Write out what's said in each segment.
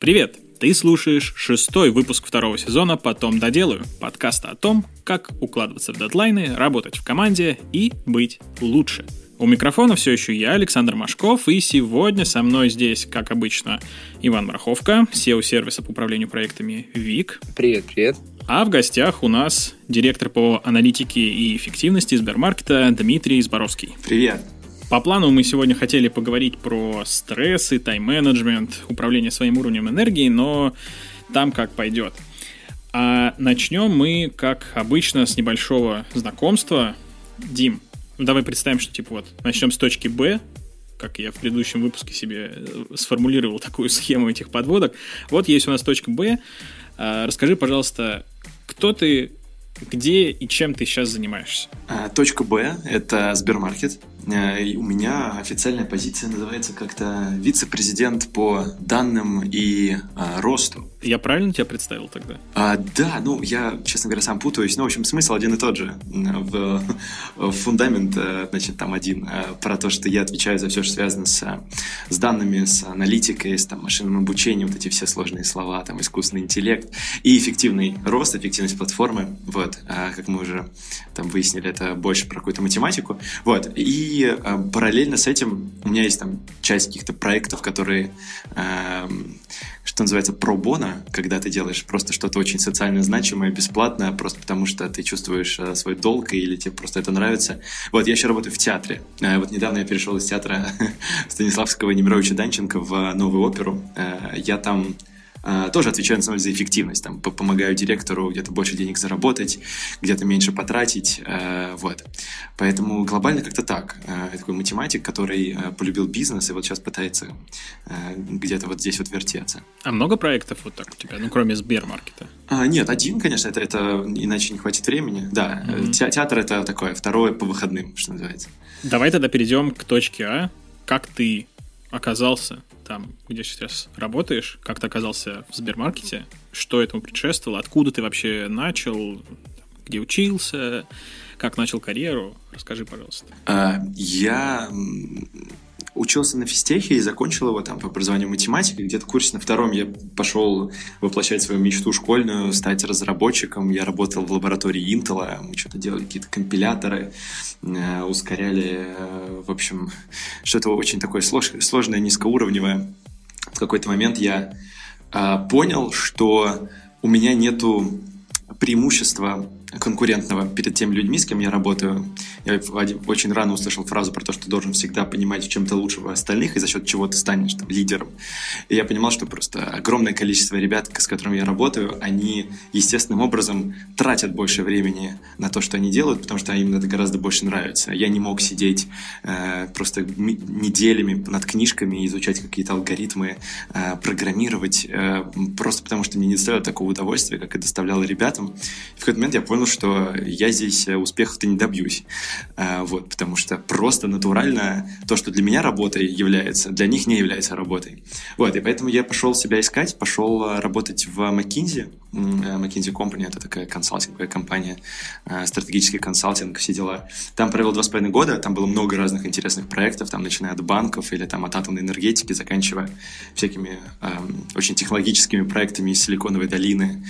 Привет! Ты слушаешь шестой выпуск второго сезона «Потом доделаю» подкаста о том, как укладываться в дедлайны, работать в команде и быть лучше. У микрофона все еще я, Александр Машков, и сегодня со мной здесь, как обычно, Иван Марховка, SEO-сервиса по управлению проектами ВИК. Привет, привет. А в гостях у нас директор по аналитике и эффективности Сбермаркета Дмитрий Зборовский. Привет. По плану мы сегодня хотели поговорить про стрессы, тайм-менеджмент, управление своим уровнем энергии, но там как пойдет. А начнем мы, как обычно, с небольшого знакомства. Дим, ну давай представим, что типа вот начнем с точки Б, как я в предыдущем выпуске себе э, сформулировал такую схему этих подводок. Вот есть у нас точка Б. А, расскажи, пожалуйста, кто ты, где и чем ты сейчас занимаешься? А, точка Б – это Сбермаркет. Э, у меня официальная позиция называется как-то вице-президент по данным и а, росту. Я правильно тебя представил тогда? А, да, ну я, честно говоря, сам путаюсь. Но, в общем, смысл один и тот же. В, в фундамент, э, значит, там один. Э, про то, что я отвечаю за все, что связано с, с данными, с аналитикой, с там, машинным обучением, вот эти все сложные слова, там, искусственный интеллект и эффективный рост, эффективность платформы. Вот, а, как мы уже там выяснили, это больше про какую-то математику. Вот, и э, параллельно с этим у меня есть там часть каких-то проектов, которые, э, что называется, пробона, когда ты делаешь просто что-то очень социально значимое, бесплатно, просто потому что ты чувствуешь э, свой долг или тебе просто это нравится. Вот, я еще работаю в театре. Э, вот недавно я перешел из театра Станиславского и Немировича Данченко в новую оперу. Э, я там тоже отвечаю на самом деле за эффективность. Там, помогаю директору где-то больше денег заработать, где-то меньше потратить. Э, вот. Поэтому глобально как-то так. Э, я такой математик, который э, полюбил бизнес и вот сейчас пытается где-то вот здесь вот вертеться. А много проектов вот так у тебя, ну, кроме Сбермаркета? А, нет, один, конечно, это, это иначе не хватит времени. Да, mm-hmm. театр это такое, второе по выходным, что называется. Давай тогда перейдем к точке А. Как ты оказался там, где сейчас работаешь, как ты оказался в Сбермаркете, что этому предшествовало, откуда ты вообще начал, где учился, как начал карьеру. Расскажи, пожалуйста. А, я учился на физтехе и закончил его там по образованию математики. Где-то курсе на втором я пошел воплощать свою мечту школьную, стать разработчиком. Я работал в лаборатории Intel, мы что-то делали, какие-то компиляторы, э, ускоряли, э, в общем, что-то очень такое сложное, низкоуровневое. В какой-то момент я э, понял, что у меня нету преимущества конкурентного перед теми людьми, с кем я работаю. Я очень рано услышал фразу про то, что должен всегда понимать в чем-то лучшего остальных, и за счет чего ты станешь там, лидером. И я понимал, что просто огромное количество ребят, с которыми я работаю, они естественным образом тратят больше времени на то, что они делают, потому что им это гораздо больше нравится. Я не мог сидеть э, просто неделями над книжками, изучать какие-то алгоритмы, э, программировать, э, просто потому что мне не доставляет такого удовольствия, как это доставляло ребятам. И в какой-то момент я понял, что я здесь успехов-то не добьюсь. Э, вот, потому что просто натурально то, что для меня работой является, для них не является работой. Вот, и поэтому я пошел себя искать, пошел э, работать в McKinsey. Э, McKinsey Company — это такая консалтинговая компания, стратегический консалтинг, все дела. Там провел два с половиной года, там было много разных интересных проектов, там начиная от банков или там от атомной энергетики, заканчивая всякими эм, очень технологическими проектами из Силиконовой долины.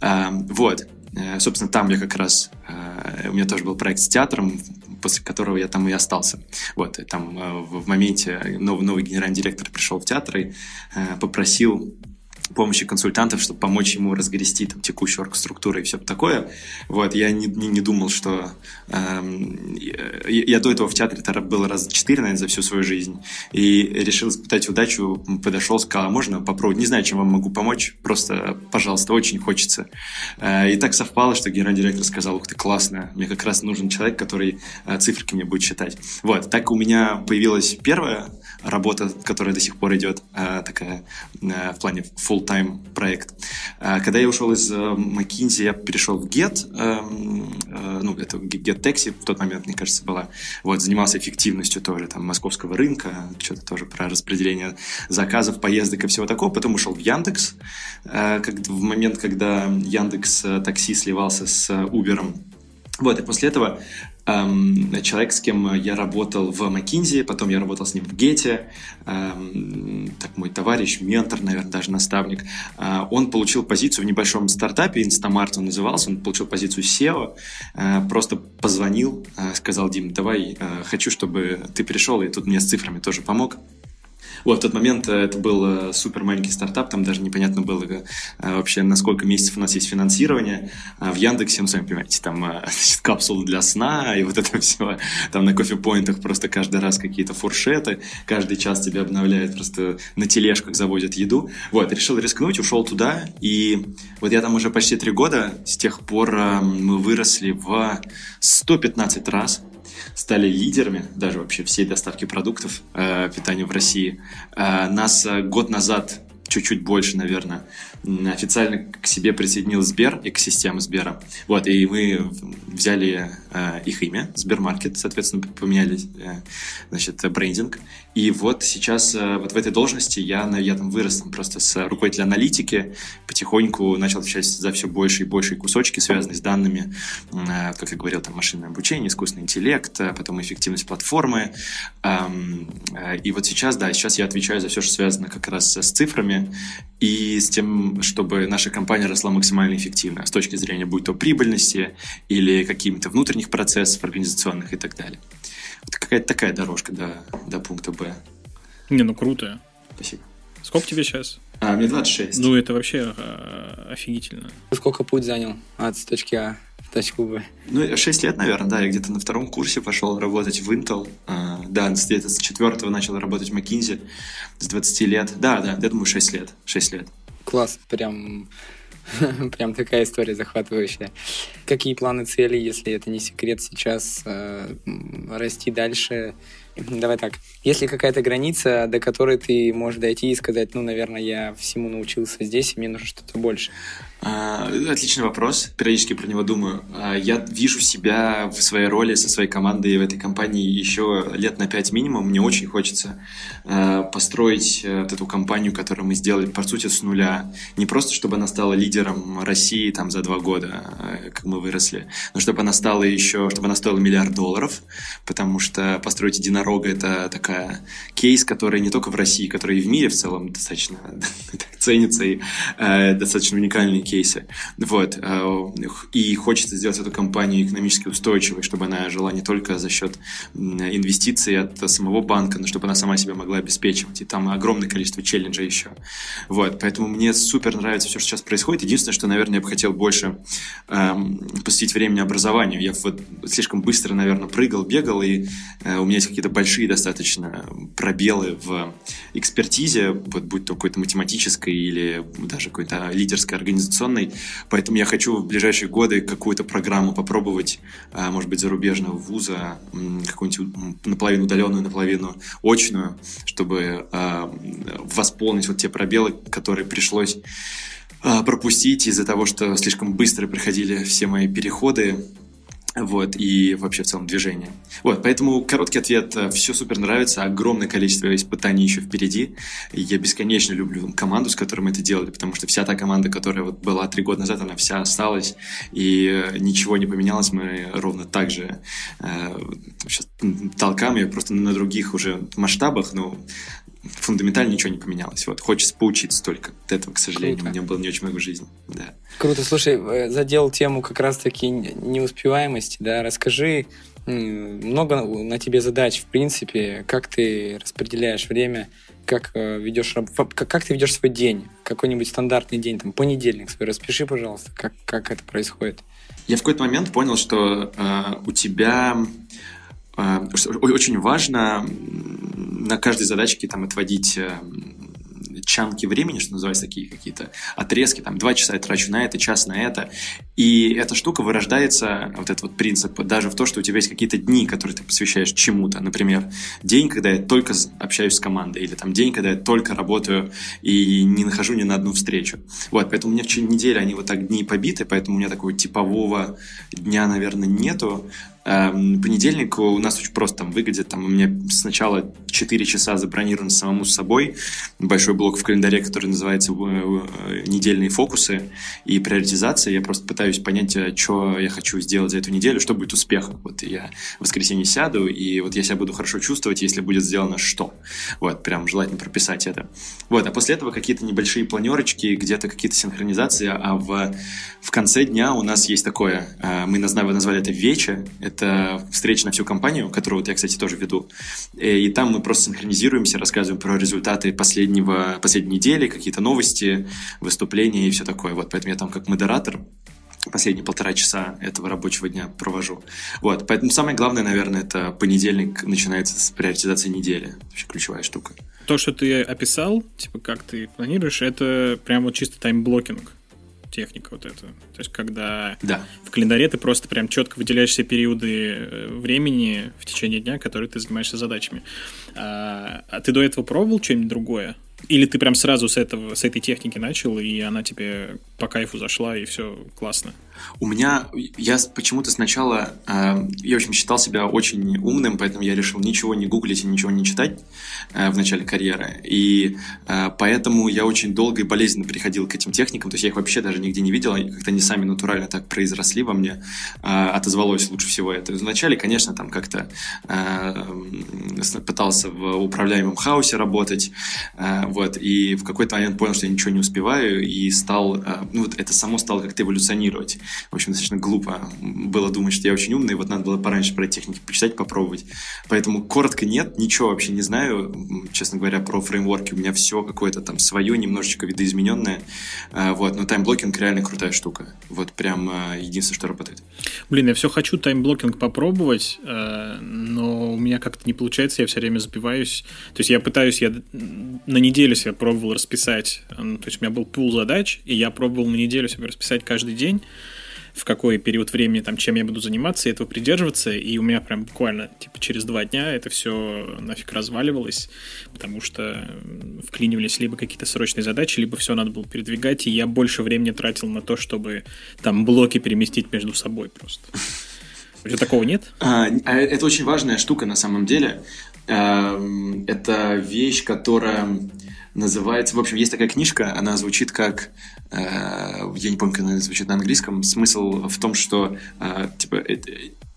Эм, вот. Э, собственно, там я как раз, э, у меня тоже был проект с театром, после которого я там и остался. Вот, и там э, в моменте новый, новый генеральный директор пришел в театр и попросил помощи консультантов, чтобы помочь ему разгрести там, текущую оргструктуру и все такое. Вот, я не, не, не думал, что... Эм, я, я до этого в театре был раз четыре, наверное, за всю свою жизнь. И решил испытать удачу, подошел, сказал, а можно попробовать? Не знаю, чем вам могу помочь, просто, пожалуйста, очень хочется. Э, и так совпало, что генеральный директор сказал, ух ты, классно, мне как раз нужен человек, который э, циферки мне будет читать. Вот, так у меня появилась первая работа, которая до сих пор идет, э, такая э, в плане full-time проект. Э, когда я ушел из McKinsey, я перешел в Get, ну, это Get Taxi в тот момент, мне кажется, была. Вот, занимался эффективностью тоже, там, московского рынка, что-то тоже про распределение заказов, поездок и всего такого. Потом ушел в Яндекс, как, в момент, когда Яндекс такси сливался с Uber. Вот, и после этого Эм, человек, с кем я работал в McKinsey, потом я работал с ним в Гете, эм, так мой товарищ, ментор, наверное, даже наставник, э, он получил позицию в небольшом стартапе, Instamart он назывался, он получил позицию SEO, э, просто позвонил, э, сказал, Дим, давай, э, хочу, чтобы ты перешел, и тут мне с цифрами тоже помог. Вот, в тот момент э, это был э, супер маленький стартап, там даже непонятно было э, вообще, на сколько месяцев у нас есть финансирование. А в Яндексе, ну, сами понимаете, там значит, капсулы для сна и вот это все. Там на кофе-поинтах просто каждый раз какие-то фуршеты, каждый час тебя обновляют, просто на тележках заводят еду. Вот, решил рискнуть, ушел туда, и вот я там уже почти три года, с тех пор мы выросли в 115 раз, стали лидерами даже вообще всей доставки продуктов э, питания в России. Э, нас э, год назад чуть-чуть больше, наверное, официально к себе присоединил Сбер, экосистема Сбера. Вот, и мы взяли э, их имя, Сбермаркет, соответственно, поменяли, э, значит, брендинг. И вот сейчас э, вот в этой должности я, я там вырос там, просто с руководителя аналитики, потихоньку начал отвечать за все больше и больше кусочки, связанные с данными, э, как я говорил, там машинное обучение, искусственный интеллект, а потом эффективность платформы. Эм, э, и вот сейчас, да, сейчас я отвечаю за все, что связано как раз с цифрами и с тем, чтобы наша компания росла максимально эффективно с точки зрения будь то прибыльности или каких-то внутренних процессов организационных и так далее. Вот какая-то такая дорожка до, до пункта Б. Не, ну круто. Спасибо. Сколько тебе сейчас? А, мне 26. Ну, это вообще э, офигительно. Сколько путь занял от точки А точку Б? Ну, 6 лет, наверное, да. Я где-то на втором курсе пошел работать в Intel. А, да, где-то с четвертого начал работать в McKinsey. С 20 лет. Да, да, я думаю, 6 лет. 6 лет. Класс, прям Прям такая история захватывающая. Какие планы, цели, если это не секрет сейчас, э, расти дальше? Давай так. Есть ли какая-то граница, до которой ты можешь дойти и сказать, ну, наверное, я всему научился здесь, и мне нужно что-то больше? А, отличный вопрос. Периодически про него думаю. А, я вижу себя в своей роли со своей командой в этой компании еще лет на пять минимум. Мне очень хочется а, построить э, вот эту компанию, которую мы сделали, по сути, с нуля. Не просто, чтобы она стала лидером России там за два года, как мы выросли, но чтобы она стала еще, чтобы она стоила миллиард долларов, потому что построить единорога — это такая кейс, который не только в России, который и в мире в целом достаточно ценится и э, достаточно уникальный кейсы. Вот. Э, и хочется сделать эту компанию экономически устойчивой, чтобы она жила не только за счет инвестиций от самого банка, но чтобы она сама себя могла обеспечивать. И там огромное количество челленджей еще. Вот. Поэтому мне супер нравится все, что сейчас происходит. Единственное, что, наверное, я бы хотел больше эм, посвятить времени образованию. Я вот слишком быстро, наверное, прыгал, бегал, и э, у меня есть какие-то большие достаточно пробелы в экспертизе, вот будь то какой-то математической или даже какой-то лидерской организационной информационной, поэтому я хочу в ближайшие годы какую-то программу попробовать, а, может быть, зарубежного вуза, какую-нибудь наполовину удаленную, наполовину очную, чтобы а, восполнить вот те пробелы, которые пришлось а, пропустить из-за того, что слишком быстро проходили все мои переходы вот, и вообще в целом движение. Вот, поэтому короткий ответ. Э, Все супер нравится, огромное количество испытаний еще впереди. Я бесконечно люблю команду, с которой мы это делали, потому что вся та команда, которая вот была три года назад, она вся осталась, и э, ничего не поменялось. Мы ровно так же э, толкаем ее просто на других уже масштабах, но фундаментально ничего не поменялось. Вот, хочется поучиться только. От этого, к сожалению, Круто. у меня было не очень много жизни. Да. Круто. Слушай, э, задел тему как раз-таки неуспеваемости, да, расскажи, много на тебе задач, в принципе, как ты распределяешь время, как э, ведешь, как ты ведешь свой день, какой-нибудь стандартный день, там, понедельник свой, распиши, пожалуйста, как, как это происходит. Я в какой-то момент понял, что э, у тебя очень важно на каждой задачке там отводить э, чанки времени, что называется, такие какие-то отрезки, там, два часа я трачу на это, час на это. И эта штука вырождается, вот этот вот принцип, даже в то, что у тебя есть какие-то дни, которые ты посвящаешь чему-то. Например, день, когда я только общаюсь с командой, или там день, когда я только работаю и не нахожу ни на одну встречу. Вот, поэтому у меня в течение недели они вот так дни побиты, поэтому у меня такого типового дня, наверное, нету. Эм, понедельник у нас очень просто там выглядит. Там у меня сначала 4 часа забронирован самому с собой. Большой блок в календаре, который называется э, «Недельные фокусы» и приоритизация. Я просто пытаюсь понять, э, что я хочу сделать за эту неделю, что будет успехом. Вот я в воскресенье сяду, и вот я себя буду хорошо чувствовать, если будет сделано что. Вот, прям желательно прописать это. Вот, а после этого какие-то небольшие планерочки, где-то какие-то синхронизации, а в, в конце дня у нас есть такое, э, мы назвали, назвали это вече, это встреча на всю компанию, которую вот я, кстати, тоже веду. Э, и там мы просто синхронизируемся, рассказываем про результаты последнего, последней недели, какие-то новости, выступления и все такое. Вот, поэтому я там как модератор последние полтора часа этого рабочего дня провожу. Вот, поэтому самое главное, наверное, это понедельник начинается с приоритизации недели. Вообще ключевая штука. То, что ты описал, типа как ты планируешь, это прям вот чисто time-blocking техника вот эта. То есть, когда да. в календаре ты просто прям четко выделяешь все периоды э, времени в течение дня, которые ты занимаешься задачами. А, а ты до этого пробовал что-нибудь другое? Или ты прям сразу с, этого, с этой техники начал, и она тебе по кайфу зашла, и все классно? У меня, я почему-то сначала, э, я, общем, считал себя очень умным, поэтому я решил ничего не гуглить и ничего не читать э, в начале карьеры. И э, поэтому я очень долго и болезненно приходил к этим техникам, то есть я их вообще даже нигде не видел, как-то они сами натурально так произросли во мне, э, отозвалось лучше всего это. Вначале, конечно, там как-то э, пытался в управляемом хаосе работать, э, вот, и в какой-то момент понял, что я ничего не успеваю, и стал, э, ну вот это само стало как-то эволюционировать. В общем, достаточно глупо было думать, что я очень умный, вот надо было пораньше про техники почитать, попробовать. Поэтому коротко нет, ничего вообще не знаю, честно говоря, про фреймворки. У меня все какое-то там свое, немножечко видоизмененное. Э, вот, но time blocking реально крутая штука. Вот прям э, единственное, что работает. Блин, я все хочу time blocking попробовать, но у меня как-то не получается, я все время забиваюсь. То есть я пытаюсь, я на неделю неделю себе пробовал расписать. Ну, то есть у меня был пул задач, и я пробовал на неделю себе расписать каждый день, в какой период времени, там, чем я буду заниматься, и этого придерживаться, и у меня прям буквально, типа, через два дня это все нафиг разваливалось, потому что вклинивались либо какие-то срочные задачи, либо все надо было передвигать, и я больше времени тратил на то, чтобы там блоки переместить между собой просто. У тебя такого нет? А, а это очень важная штука на самом деле. Эм, это вещь, которая называется... В общем, есть такая книжка, она звучит как... Э, я не помню, как она звучит на английском. Смысл в том, что э, типа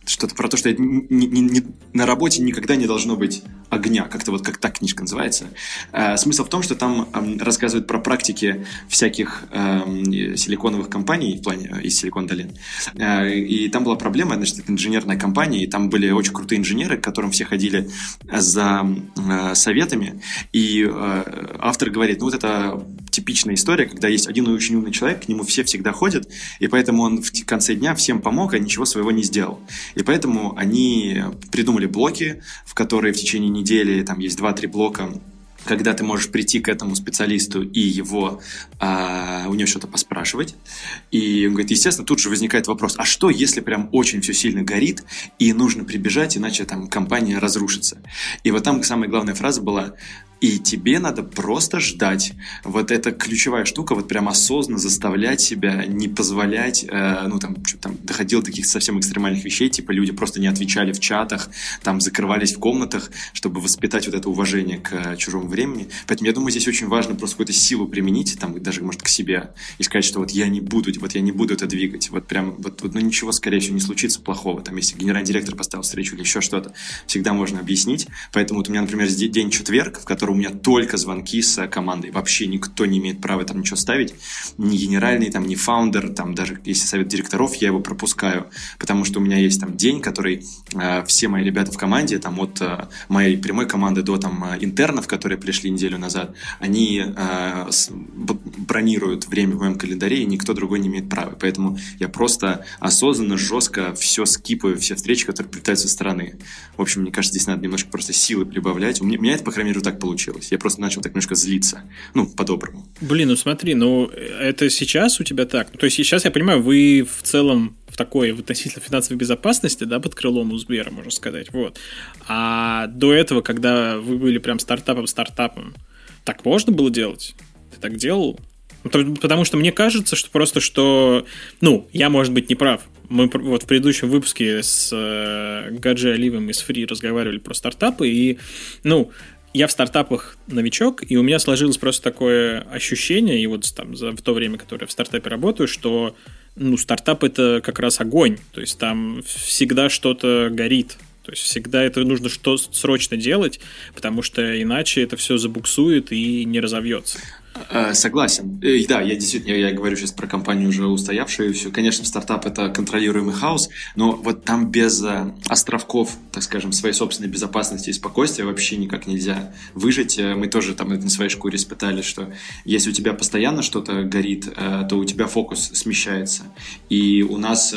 что-то про то, что не, не, не, на работе никогда не должно быть огня, как-то вот как так книжка называется. Э, смысл в том, что там э, рассказывают про практики всяких э, силиконовых компаний в плане э, из Силикон Долин. Э, и там была проблема, значит, это инженерная компания, и там были очень крутые инженеры, к которым все ходили за э, советами. И э, автор говорит, ну вот это типичная история, когда есть один очень умный человек, к нему все всегда ходят, и поэтому он в конце дня всем помог, а ничего своего не сделал. И поэтому они придумали блоки, в которые в течение недели там есть 2-3 блока когда ты можешь прийти к этому специалисту и его а, у него что-то поспрашивать. И он говорит, естественно, тут же возникает вопрос, а что, если прям очень все сильно горит и нужно прибежать, иначе там компания разрушится. И вот там самая главная фраза была, и тебе надо просто ждать. Вот это ключевая штука, вот прям осознанно заставлять себя, не позволять, э, ну там, что там доходило до таких совсем экстремальных вещей, типа люди просто не отвечали в чатах, там закрывались в комнатах, чтобы воспитать вот это уважение к э, чужому времени. Поэтому я думаю, здесь очень важно просто какую-то силу применить, там даже, может, к себе, и сказать, что вот я не буду, вот я не буду это двигать. Вот прям, вот, вот ну ничего, скорее всего, не случится плохого. Там, если генеральный директор поставил встречу или еще что-то, всегда можно объяснить. Поэтому вот у меня, например, день четверг, в котором у меня только звонки с командой. Вообще никто не имеет права там ничего ставить. Ни генеральный, там, ни фаундер, там, даже если совет директоров, я его пропускаю, потому что у меня есть там день, который э, все мои ребята в команде, там, от э, моей прямой команды до там э, интернов, которые пришли неделю назад, они э, с, бронируют время в моем календаре, и никто другой не имеет права. Поэтому я просто осознанно, жестко все скипаю, все встречи, которые прилетают со стороны. В общем, мне кажется, здесь надо немножко просто силы прибавлять. У меня, у меня это, по крайней мере, так получилось получилось. Я просто начал так немножко злиться. Ну, по-доброму. Блин, ну смотри, ну это сейчас у тебя так. То есть сейчас я понимаю, вы в целом в такой в относительно финансовой безопасности, да, под крылом у Сбера, можно сказать, вот. А до этого, когда вы были прям стартапом-стартапом, так можно было делать? Ты так делал? Ну, потому что мне кажется, что просто что... Ну, я, может быть, не прав. Мы вот в предыдущем выпуске с э, Гаджи Оливом из Free разговаривали про стартапы, и, ну, я в стартапах новичок, и у меня сложилось просто такое ощущение, и вот там за, в то время, которое я в стартапе работаю, что ну, стартап это как раз огонь, то есть там всегда что-то горит, то есть всегда это нужно что срочно делать, потому что иначе это все забуксует и не разовьется. Э, согласен. И да, я действительно, я, говорю сейчас про компанию уже устоявшую. Все. Конечно, стартап это контролируемый хаос, но вот там без э, островков, так скажем, своей собственной безопасности и спокойствия вообще никак нельзя выжить. Э, мы тоже там это на своей шкуре испытали, что если у тебя постоянно что-то горит, то у тебя фокус смещается. И у нас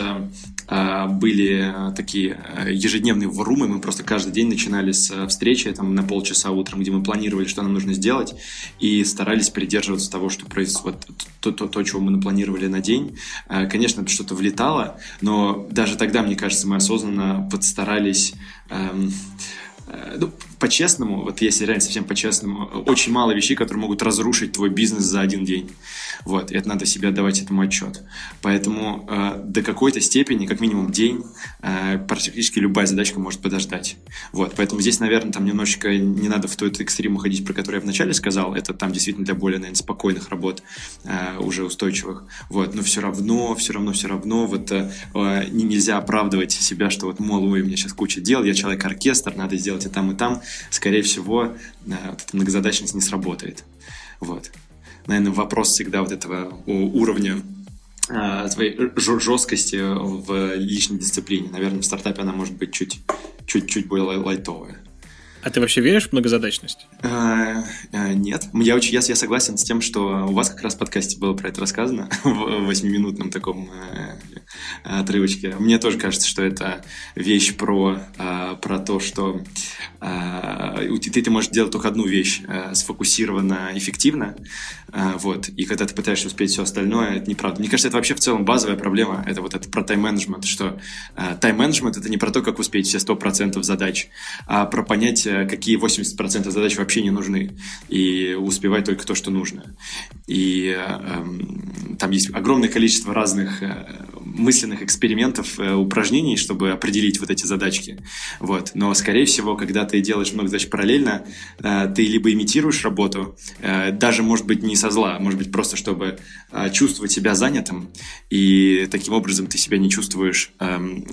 были такие ежедневные врумы, мы просто каждый день начинали с встречи там на полчаса утром, где мы планировали, что нам нужно сделать, и старались придерживаться того, что происходит, то, то, то, чего мы напланировали на день. Э, конечно, что-то влетало, но даже тогда, мне кажется, мы осознанно подстарались эм, э, ну, по-честному, вот если реально совсем по-честному, очень мало вещей, которые могут разрушить твой бизнес за один день. Вот, и это надо себе отдавать этому отчет. Поэтому э, до какой-то степени, как минимум день, э, практически любая задачка может подождать. Вот, поэтому здесь, наверное, там немножечко не надо в тот экстрим уходить, про который я вначале сказал. Это там действительно для более, наверное, спокойных работ, э, уже устойчивых. Вот, но все равно, все равно, все равно, вот э, э нельзя оправдывать себя, что вот, мол, ой, у меня сейчас куча дел, я человек-оркестр, надо сделать и там, и там скорее всего, э, вот эта многозадачность не сработает. Вот. Наверное, вопрос всегда вот этого уровня э, твоей жесткости в личной дисциплине. Наверное, в стартапе она может быть чуть, чуть-чуть более лайтовая. А ты вообще веришь в многозадачность? А, а, нет. Я, очень, я, я согласен с тем, что у вас как раз в подкасте было про это рассказано, в восьмиминутном таком э, отрывочке. Мне тоже кажется, что это вещь про, э, про то, что э, ты, ты можешь делать только одну вещь э, сфокусированно, эффективно, э, вот, и когда ты пытаешься успеть все остальное, это неправда. Мне кажется, это вообще в целом базовая проблема, это вот это про тайм-менеджмент, что э, тайм-менеджмент это не про то, как успеть все 100% задач, а про понятие, какие 80% задач вообще не нужны, и успевать только то, что нужно. И э, там есть огромное количество разных э, мысленных экспериментов, э, упражнений, чтобы определить вот эти задачки. Вот. Но, скорее всего, когда ты делаешь много задач параллельно, э, ты либо имитируешь работу, даже, может быть, не со зла, может быть, просто чтобы чувствовать себя занятым, и таким образом ты себя не чувствуешь эм,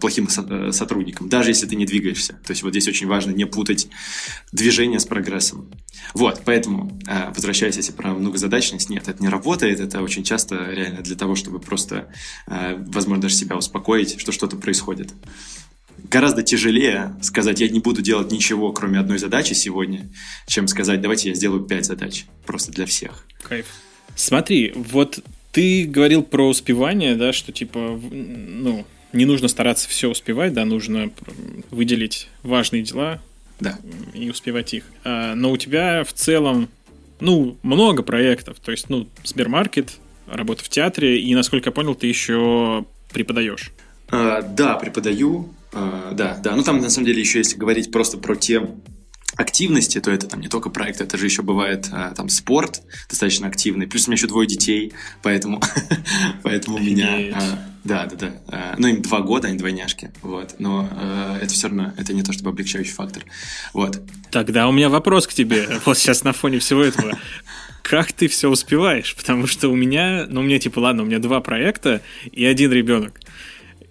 плохим сотрудником, даже если ты не двигаешься. То есть вот здесь очень важно не путать движение с прогрессом. Вот, поэтому, возвращаясь если про многозадачность, нет, это не работает, это очень часто реально для того, чтобы просто возможно, даже себя успокоить, что что-то происходит. Гораздо тяжелее сказать, я не буду делать ничего, кроме одной задачи сегодня, чем сказать, давайте я сделаю пять задач, просто для всех. Кайф. Смотри, вот ты говорил про успевание, да, что типа, ну, не нужно стараться все успевать, да, нужно выделить важные дела да. и успевать их. А, но у тебя в целом, ну, много проектов, то есть, ну, Сбермаркет, работа в театре, и, насколько я понял, ты еще преподаешь. А, да, преподаю. А, да, да. Ну, там, на самом деле, еще если говорить просто про те активности, то это там не только проект, это же еще бывает а, там спорт достаточно активный. Плюс у меня еще двое детей, поэтому, поэтому у меня... А, да, да, да. А, ну, им два года, они двойняшки. Вот. Но а, это все равно, это не то чтобы облегчающий фактор. Вот. Тогда у меня вопрос к тебе. Вот сейчас на фоне всего этого как ты все успеваешь? Потому что у меня, ну, у меня типа, ладно, у меня два проекта и один ребенок.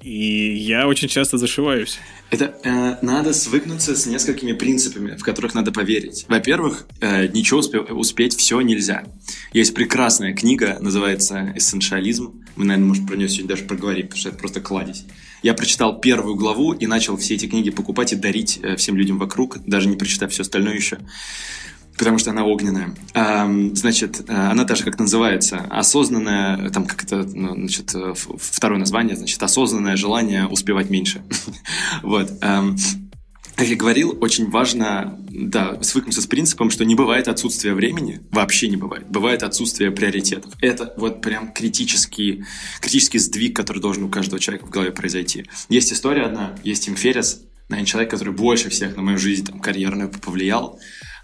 И я очень часто зашиваюсь. Это э, надо свыкнуться с несколькими принципами, в которых надо поверить. Во-первых, э, ничего успе- успеть все нельзя. Есть прекрасная книга, называется «Эссенциализм». Мы, наверное, может, про нее сегодня даже проговорим, потому что это просто кладезь. Я прочитал первую главу и начал все эти книги покупать и дарить э, всем людям вокруг, даже не прочитав все остальное еще потому что она огненная. А, значит, э, она даже как называется, осознанное, там как это, ну, значит, э, второе название, значит, осознанное желание успевать меньше. Вот. Как я говорил, очень важно, да, свыкнуться с принципом, что не бывает отсутствия времени, вообще не бывает. Бывает отсутствие приоритетов. Это вот прям критический, критический сдвиг, который должен у каждого человека в голове произойти. Есть история одна, есть Тим Феррис, наверное, человек, который больше всех на мою жизнь там, карьерную повлиял.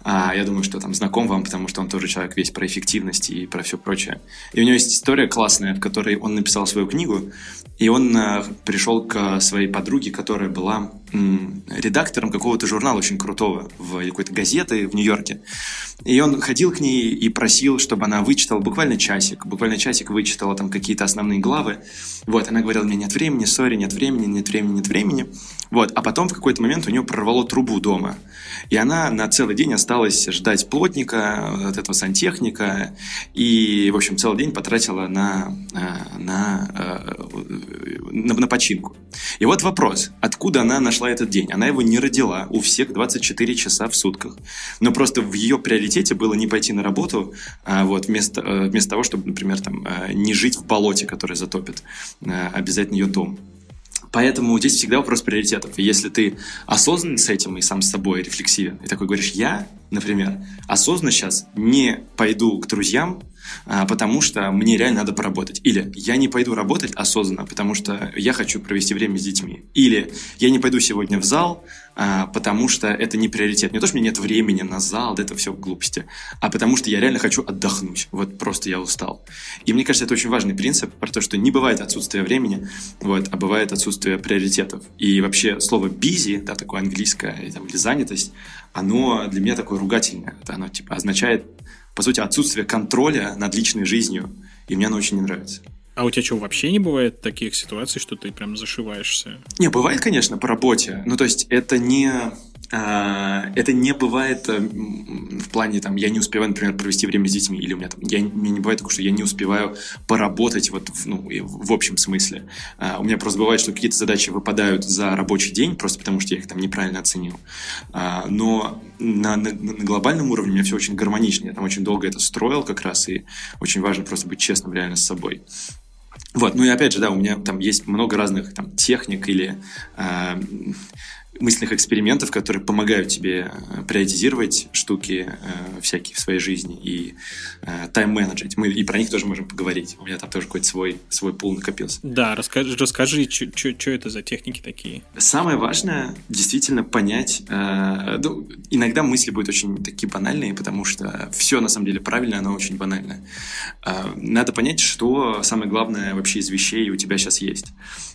А, я думаю, что там знаком вам, потому что он тоже человек весь про эффективность и про все прочее. И у него есть история классная, в которой он написал свою книгу, и он а, пришел к своей подруге, которая была редактором какого-то журнала очень крутого в какой-то газеты в Нью-Йорке. И он ходил к ней и просил, чтобы она вычитала буквально часик, буквально часик вычитала там какие-то основные главы. Вот, она говорила, мне нет времени, сори, нет времени, нет времени, нет времени. Вот, а потом в какой-то момент у нее прорвало трубу дома. И она на целый день осталась ждать плотника, от этого сантехника, и, в общем, целый день потратила на, э, на, э, на, на починку. И вот вопрос, откуда она нашла этот день? Она его не родила, у всех 24 часа в сутках. Но просто в ее приоритете было не пойти на работу, а вот вместо, э, вместо того, чтобы, например, там, не жить в болоте, которое затопит обязательно ее дом. Поэтому здесь всегда вопрос приоритетов. И если ты осознан с этим и сам с собой рефлексивен, и такой говоришь, я, например, осознанно сейчас не пойду к друзьям, потому что мне реально надо поработать. Или я не пойду работать осознанно, потому что я хочу провести время с детьми. Или я не пойду сегодня в зал, а, потому что это не приоритет. Не то, что меня нет времени на зал, да это все глупости, а потому что я реально хочу отдохнуть. Вот просто я устал. И мне кажется, это очень важный принцип про то, что не бывает отсутствия времени, вот, а бывает отсутствие приоритетов. И вообще слово busy, да, такое английское, там, или занятость, оно для меня такое ругательное. Это оно типа означает по сути, отсутствие контроля над личной жизнью. И мне оно очень не нравится. А у тебя что, вообще не бывает таких ситуаций, что ты прям зашиваешься? Не, бывает, конечно, по работе. Ну, то есть это не это не бывает э, в плане, там, я не успеваю, например, провести время с детьми, или у меня там, я, мне не бывает такого, что я не успеваю поработать вот в, ну, в общем смысле. А, у меня просто бывает, что какие-то задачи выпадают за рабочий день, просто потому что я их там неправильно оценил. А, но на, на, на глобальном уровне у меня все очень гармонично, я там очень долго это строил как раз, и очень важно просто быть честным реально с собой. Вот, ну и опять же, да, у меня там есть много разных там техник или э, мысленных экспериментов, которые помогают тебе э, приоритизировать штуки э, всякие в своей жизни и э, тайм-менеджить. Мы и про них тоже можем поговорить. У меня там тоже какой-то свой, свой пул накопился. Да, расскажи, расскажи что это за техники такие? Самое важное действительно понять. Э, ну, иногда мысли будут очень такие банальные, потому что все на самом деле правильно, оно очень банальное. Э, надо понять, что самое главное вообще из вещей у тебя сейчас есть.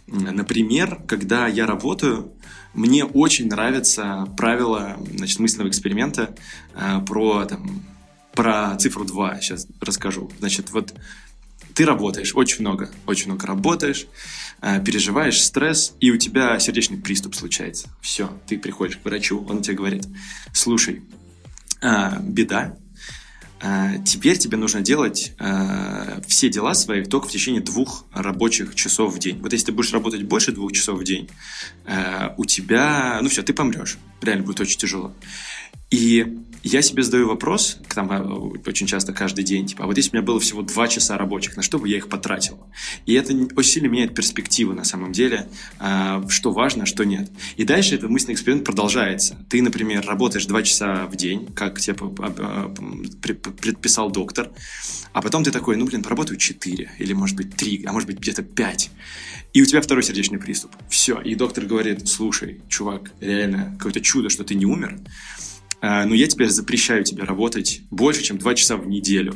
Например, когда я работаю, мне очень нравится правило значит, мысленного эксперимента э, про, там, про цифру 2. Сейчас расскажу. Значит, вот ты работаешь очень много, очень много работаешь, э, переживаешь стресс, и у тебя сердечный приступ случается. Все, ты приходишь к врачу, он тебе говорит, слушай, э, беда, теперь тебе нужно делать э, все дела свои только в течение двух рабочих часов в день. Вот если ты будешь работать больше двух часов в день, э, у тебя, ну все, ты помрешь. Реально будет очень тяжело. И я себе задаю вопрос, там, а, очень часто каждый день, типа, а вот если у меня было всего два часа рабочих, на что бы я их потратил? И это очень сильно меняет перспективу на самом деле, а, что важно, что нет. И дальше этот мысленный эксперимент продолжается. Ты, например, работаешь два часа в день, как тебе предписал доктор, а потом ты такой, ну, блин, поработаю четыре, или, может быть, три, а может быть, где-то пять. И у тебя второй сердечный приступ. Все. И доктор говорит, слушай, чувак, реально, какое-то чудо, что ты не умер, но я теперь запрещаю тебе работать больше, чем два часа в неделю.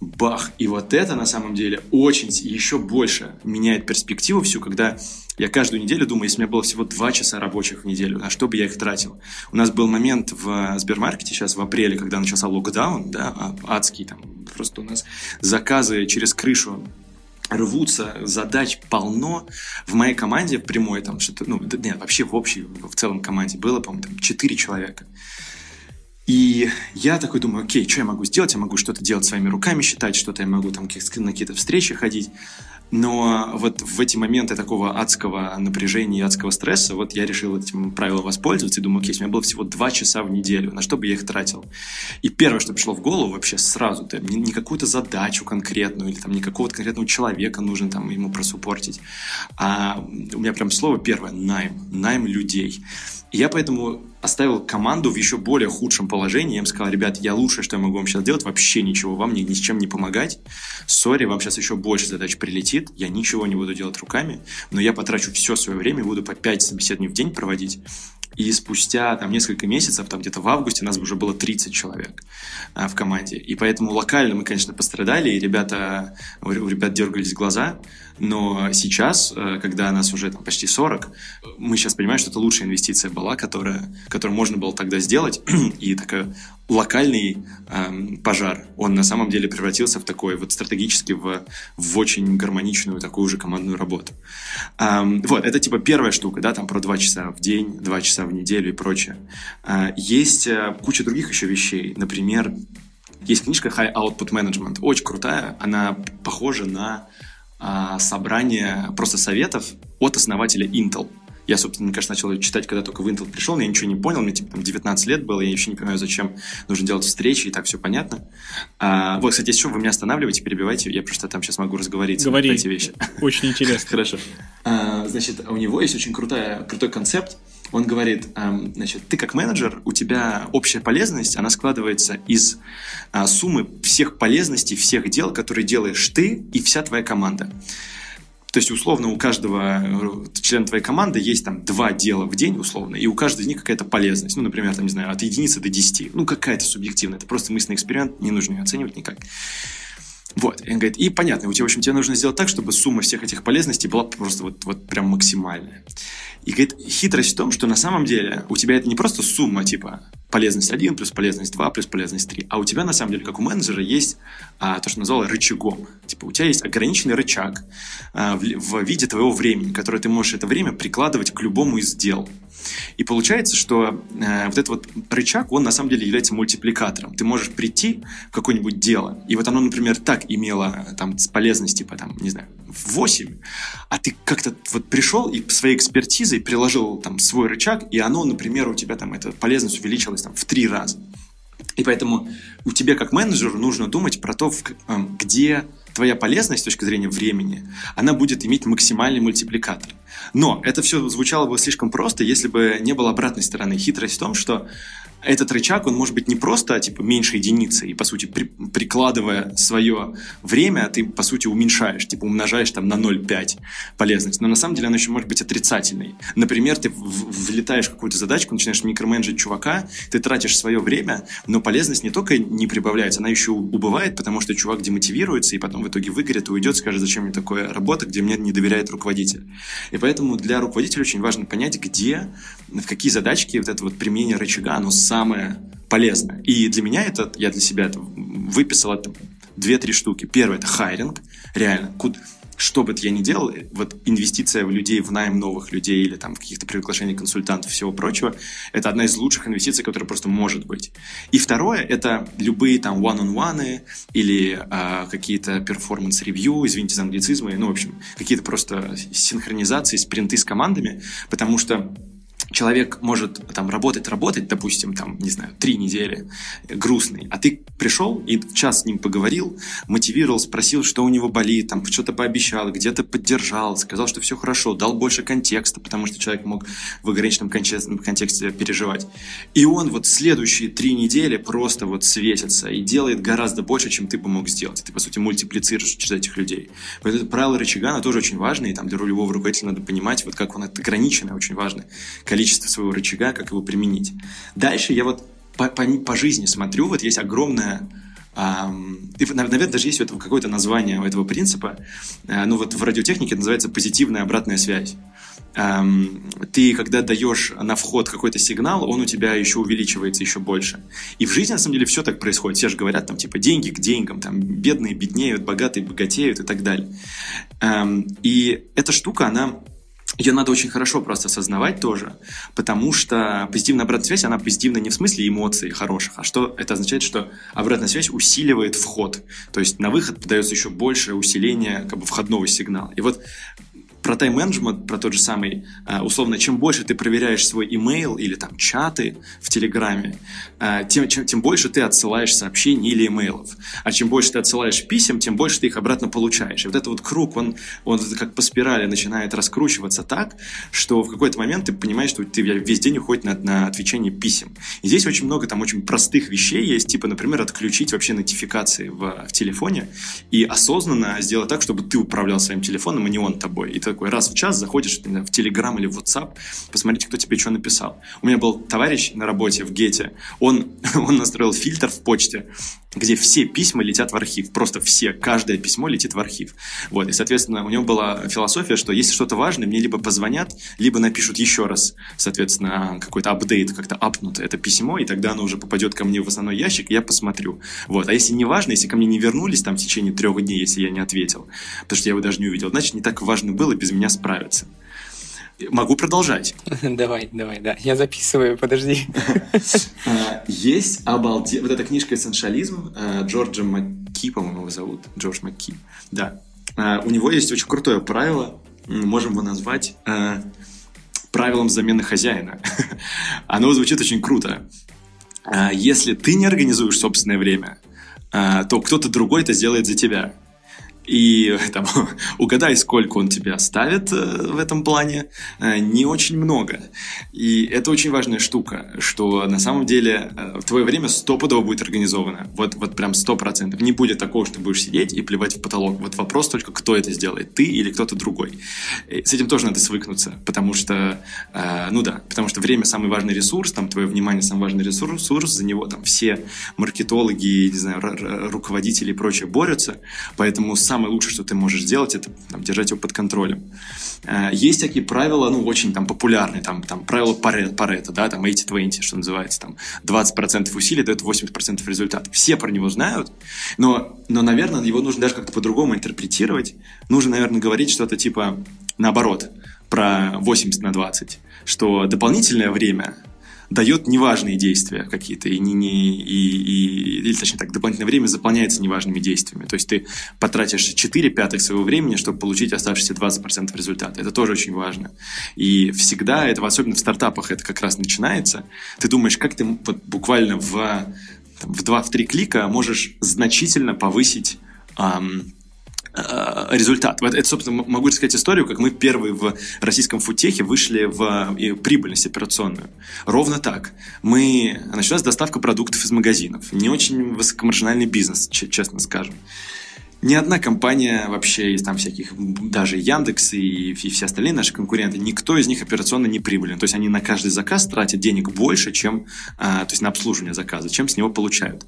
Бах! И вот это на самом деле очень еще больше меняет перспективу всю, когда я каждую неделю думаю, если у меня было всего два часа рабочих в неделю, на что бы я их тратил? У нас был момент в Сбермаркете сейчас в апреле, когда начался локдаун, да, а, адский, там просто у нас заказы через крышу рвутся, задач полно. В моей команде в прямой там что-то, ну, нет, вообще в общей, в целом команде было, по-моему, там 4 человека. И я такой думаю, окей, что я могу сделать? Я могу что-то делать своими руками, считать, что-то я могу там на какие-то встречи ходить. Но вот в эти моменты такого адского напряжения и адского стресса, вот я решил этим правилом воспользоваться и думаю, окей, у меня было всего два часа в неделю, на что бы я их тратил? И первое, что пришло в голову вообще сразу, там, не, не какую-то задачу конкретную или там не какого-то конкретного человека нужно там ему просуппортить, а у меня прям слово первое – найм, найм людей. Я поэтому оставил команду в еще более худшем положении. Я им сказал, ребят, я лучшее, что я могу вам сейчас делать, вообще ничего, вам ни, ни с чем не помогать. Сори, вам сейчас еще больше задач прилетит, я ничего не буду делать руками, но я потрачу все свое время, буду по 5 собеседований в день проводить, И спустя там несколько месяцев, там где-то в августе, нас уже было 30 человек а, в команде. И поэтому локально мы, конечно, пострадали, и ребята, у ребят дергались глаза, но сейчас, э, когда нас уже там, почти 40, мы сейчас понимаем, что это лучшая инвестиция была, которая, которую можно было тогда сделать. И такой локальный эм, пожар, он на самом деле превратился в такой вот стратегически в, в очень гармоничную такую же командную работу. Эм, вот, это типа первая штука, да, там про два часа в день, два часа в неделю и прочее. Э, есть э, куча других еще вещей. Например, есть книжка High Output Management, очень крутая, она похожа на а, собрание просто советов от основателя Intel. Я, собственно, мне кажется, начал читать, когда только в Intel пришел, но я ничего не понял, мне типа там 19 лет было, я еще не понимаю, зачем нужно делать встречи, и так все понятно. А, вот, кстати, если что, вы меня останавливаете, перебивайте, я просто там сейчас могу разговориться Говори. эти вещи. Очень интересно. Хорошо. А, значит, у него есть очень крутая, крутой концепт, он говорит, эм, значит, ты как менеджер, у тебя общая полезность, она складывается из а, суммы всех полезностей, всех дел, которые делаешь ты и вся твоя команда. То есть, условно, у каждого э, члена твоей команды есть там два дела в день, условно, и у каждого из них какая-то полезность. Ну, например, там, не знаю, от единицы до десяти. Ну, какая-то субъективная. Это просто мысленный эксперимент, не нужно ее оценивать никак. Вот, и он говорит, и понятно, у тебя, в общем, тебе нужно сделать так, чтобы сумма всех этих полезностей была просто вот, вот прям максимальная. И говорит, хитрость в том, что на самом деле у тебя это не просто сумма типа полезность 1 плюс полезность 2 плюс полезность 3, а у тебя на самом деле, как у менеджера, есть а, то, что назвал рычагом. Типа у тебя есть ограниченный рычаг а, в, в виде твоего времени, который ты можешь это время прикладывать к любому из дел. И получается, что э, вот этот вот рычаг, он на самом деле является мультипликатором. Ты можешь прийти в какое-нибудь дело, и вот оно, например, так имело там полезность, типа там, не знаю, 8, а ты как-то вот пришел и своей экспертизой приложил там свой рычаг, и оно, например, у тебя там эта полезность увеличилась там в три раза. И поэтому у тебя как менеджеру нужно думать про то, эм, где твоя полезность с точки зрения времени, она будет иметь максимальный мультипликатор. Но это все звучало бы слишком просто, если бы не было обратной стороны. Хитрость в том, что этот рычаг, он может быть не просто типа меньше единицы, и по сути при, прикладывая свое время, ты по сути уменьшаешь, типа умножаешь там на 0,5 полезность. Но на самом деле она еще может быть отрицательной. Например, ты в, влетаешь в какую-то задачку, начинаешь микроменеджить чувака, ты тратишь свое время, но полезность не только не прибавляется, она еще убывает, потому что чувак демотивируется, и потом в итоге выгорит уйдет, скажет, зачем мне такая работа, где мне не доверяет руководитель. И поэтому для руководителя очень важно понять, где, в какие задачки вот это вот применение рычага, оно самое полезное. И для меня это, я для себя это выписал это две-три штуки. Первое – это hiring, реально. Куда, что бы я ни делал, вот инвестиция в людей, в найм новых людей или там каких-то приглашений консультантов всего прочего, это одна из лучших инвестиций, которая просто может быть. И второе, это любые там one-on-one или а, какие-то performance review, извините за англицизмы, ну, в общем, какие-то просто синхронизации, спринты с командами, потому что человек может там работать, работать, допустим, там, не знаю, три недели, грустный, а ты пришел и час с ним поговорил, мотивировал, спросил, что у него болит, там, что-то пообещал, где-то поддержал, сказал, что все хорошо, дал больше контекста, потому что человек мог в ограниченном контексте переживать. И он вот следующие три недели просто вот светится и делает гораздо больше, чем ты бы мог сделать. Ты, по сути, мультиплицируешь через этих людей. Поэтому правило оно тоже очень важно, и там для рулевого руководителя надо понимать, вот как он это ограниченное, очень важно своего рычага, как его применить. Дальше я вот по, по, по жизни смотрю, вот есть огромная и, наверное, даже есть у этого какое-то название у этого принципа. А, ну вот в радиотехнике это называется позитивная обратная связь. Ты, когда даешь на вход какой-то сигнал, он у тебя еще увеличивается еще больше. И в жизни, на самом деле, все так происходит. Все же говорят, там, типа, деньги к деньгам, там, бедные беднеют, богатые богатеют и так далее. И эта штука, она ее надо очень хорошо просто осознавать тоже, потому что позитивная обратная связь, она позитивна не в смысле эмоций хороших, а что это означает, что обратная связь усиливает вход, то есть на выход подается еще больше усиления как бы входного сигнала. И вот про тайм-менеджмент, про тот же самый, а, условно, чем больше ты проверяешь свой имейл или там чаты в Телеграме, а, тем, чем, тем больше ты отсылаешь сообщений или имейлов. А чем больше ты отсылаешь писем, тем больше ты их обратно получаешь. И вот этот вот круг, он, он как по спирали начинает раскручиваться так, что в какой-то момент ты понимаешь, что ты весь день уходит на, на отвечание писем. И здесь очень много там очень простых вещей есть, типа, например, отключить вообще нотификации в, в телефоне и осознанно сделать так, чтобы ты управлял своим телефоном, а не он тобой. И ты такой раз в час заходишь знаю, в Telegram или в WhatsApp, посмотрите, кто тебе что написал. У меня был товарищ на работе в Гете, он, он настроил фильтр в почте, где все письма летят в архив. Просто все, каждое письмо летит в архив. Вот, и, соответственно, у него была философия, что если что-то важное, мне либо позвонят, либо напишут еще раз, соответственно, какой-то апдейт, как-то апнут это письмо, и тогда оно уже попадет ко мне в основной ящик, и я посмотрю. Вот, а если не важно, если ко мне не вернулись там в течение трех дней, если я не ответил, потому что я его даже не увидел, значит, не так важно было без меня справиться. Могу продолжать. Давай, давай, да. Я записываю, подожди. А, есть обалде... Вот эта книжка «Эссенциализм» а, Джорджа Макки, по-моему, его зовут. Джордж Макки. Да. А, у него есть очень крутое правило, можем его назвать правилом замены хозяина. Оно звучит очень круто. Если ты не организуешь собственное время, то кто-то другой это сделает за тебя. И там, угадай, сколько он тебе оставит э, в этом плане, э, не очень много. И это очень важная штука, что на самом деле э, твое время стопудово будет организовано. Вот, вот прям сто процентов. Не будет такого, что ты будешь сидеть и плевать в потолок. Вот вопрос только, кто это сделает, ты или кто-то другой. И с этим тоже надо свыкнуться, потому что, ну да, потому что время самый важный ресурс, там твое внимание самый важный ресурс, за него там все маркетологи, не знаю, руководители и прочее борются, поэтому самое лучшее, что ты можешь сделать, это там, держать его под контролем. Э, есть такие правила, ну, очень там популярные, там, там правило Паретта, да, там 80-20, что называется, там 20% усилий дает 80% результата. Все про него знают, но, но, наверное, его нужно даже как-то по-другому интерпретировать. Нужно, наверное, говорить что-то типа наоборот, про 80 на 20, что дополнительное время дает неважные действия какие-то, и, не, не, и, и, или точнее так, дополнительное время заполняется неважными действиями. То есть ты потратишь 4 пятых своего времени, чтобы получить оставшиеся 20% результата. Это тоже очень важно. И всегда, это особенно в стартапах это как раз начинается, ты думаешь, как ты вот буквально в, в 2-3 клика можешь значительно повысить эм, результат. Это, собственно, могу рассказать историю, как мы первые в российском футехе вышли в прибыльность операционную. Ровно так. Мы... Началась доставка продуктов из магазинов. Не очень высокомаржинальный бизнес, честно скажем. Ни одна компания вообще из там всяких, даже Яндекс и, и все остальные наши конкуренты, никто из них операционно не прибылен. То есть они на каждый заказ тратят денег больше, чем, а, то есть на обслуживание заказа, чем с него получают.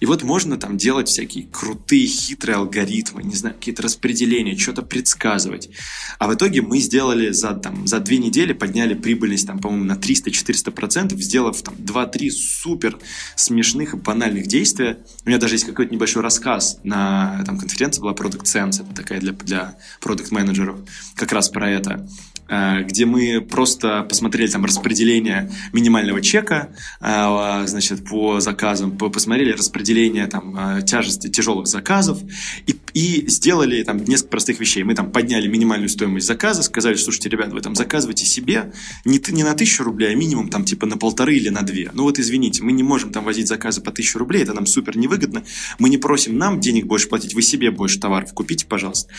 И вот можно там делать всякие крутые, хитрые алгоритмы, не знаю, какие-то распределения, что-то предсказывать. А в итоге мы сделали за, там, за две недели, подняли прибыльность, там, по-моему, на 300-400%, процентов, сделав там 2-3 супер смешных и банальных действия. У меня даже есть какой-то небольшой рассказ на там, конференции была Product Sense, это такая для, для продукт-менеджеров, как раз про это. Э, где мы просто посмотрели там распределение минимального чека, э, значит, по заказам, посмотрели распределение там э, тяжести тяжелых заказов и, и сделали там несколько простых вещей. Мы там подняли минимальную стоимость заказа, сказали, слушайте, ребят, вы там заказывайте себе не, не на тысячу рублей, а минимум там типа на полторы или на две. Ну вот извините, мы не можем там возить заказы по тысячу рублей, это нам супер невыгодно. Мы не просим нам денег больше платить, вы себе больше товаров купите, пожалуйста.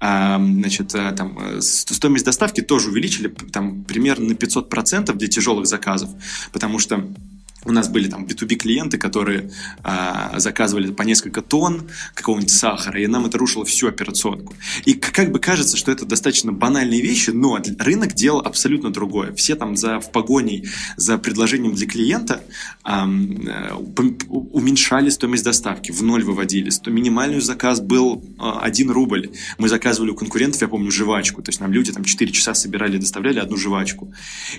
Значит, там стоимость доставки тоже тоже увеличили там примерно на 500% для тяжелых заказов, потому что у нас были там B2B клиенты, которые а, заказывали по несколько тонн какого-нибудь сахара, и нам это рушило всю операционку. И как бы кажется, что это достаточно банальные вещи, но рынок делал абсолютно другое. Все там за, в погоне за предложением для клиента а, уменьшали стоимость доставки, в ноль выводили. Минимальный заказ был а, 1 рубль. Мы заказывали у конкурентов, я помню, жвачку. То есть нам люди там 4 часа собирали, доставляли одну жвачку.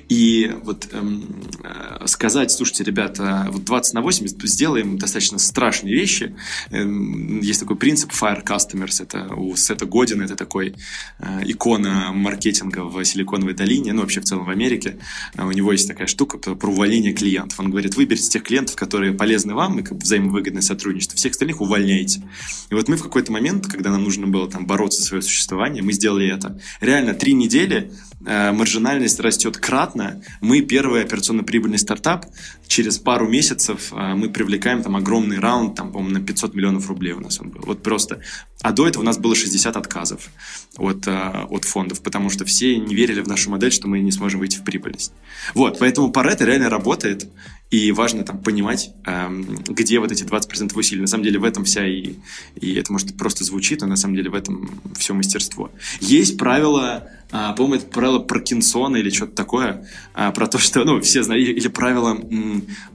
И вот эм, э, сказать, слушайте, ребята, вот 20 на 80 сделаем достаточно страшные вещи. Эм, есть такой принцип Fire Customers, это у Сета Година, это такой э, икона маркетинга в Силиконовой долине, ну вообще в целом в Америке. Э, у него есть такая штука про увольнение клиентов. Он говорит, выберите тех клиентов, которые полезны вам и как взаимовыгодное сотрудничество, всех остальных увольняйте. И вот мы в какой-то момент, когда нам нужно было там бороться за свое существование, мы сделали это. Реально три недели э, маржинальность растет кратно. Мы первый операционно-прибыльный стартап. Через пару месяцев э, мы привлекаем там огромный раунд, там, по-моему, на 500 миллионов рублей у нас он был. Вот просто. А до этого у нас было 60 отказов от, э, от фондов, потому что все не верили в нашу модель, что мы не сможем выйти в прибыльность. Вот, поэтому Паретто реально работает. И важно там понимать, эм, где вот эти 20% усилий. На самом деле в этом вся и, и это может просто звучит, но на самом деле в этом все мастерство. Есть правило, а, по-моему, это правило Паркинсона или что-то такое, а, про то, что, ну, все знают, или правило,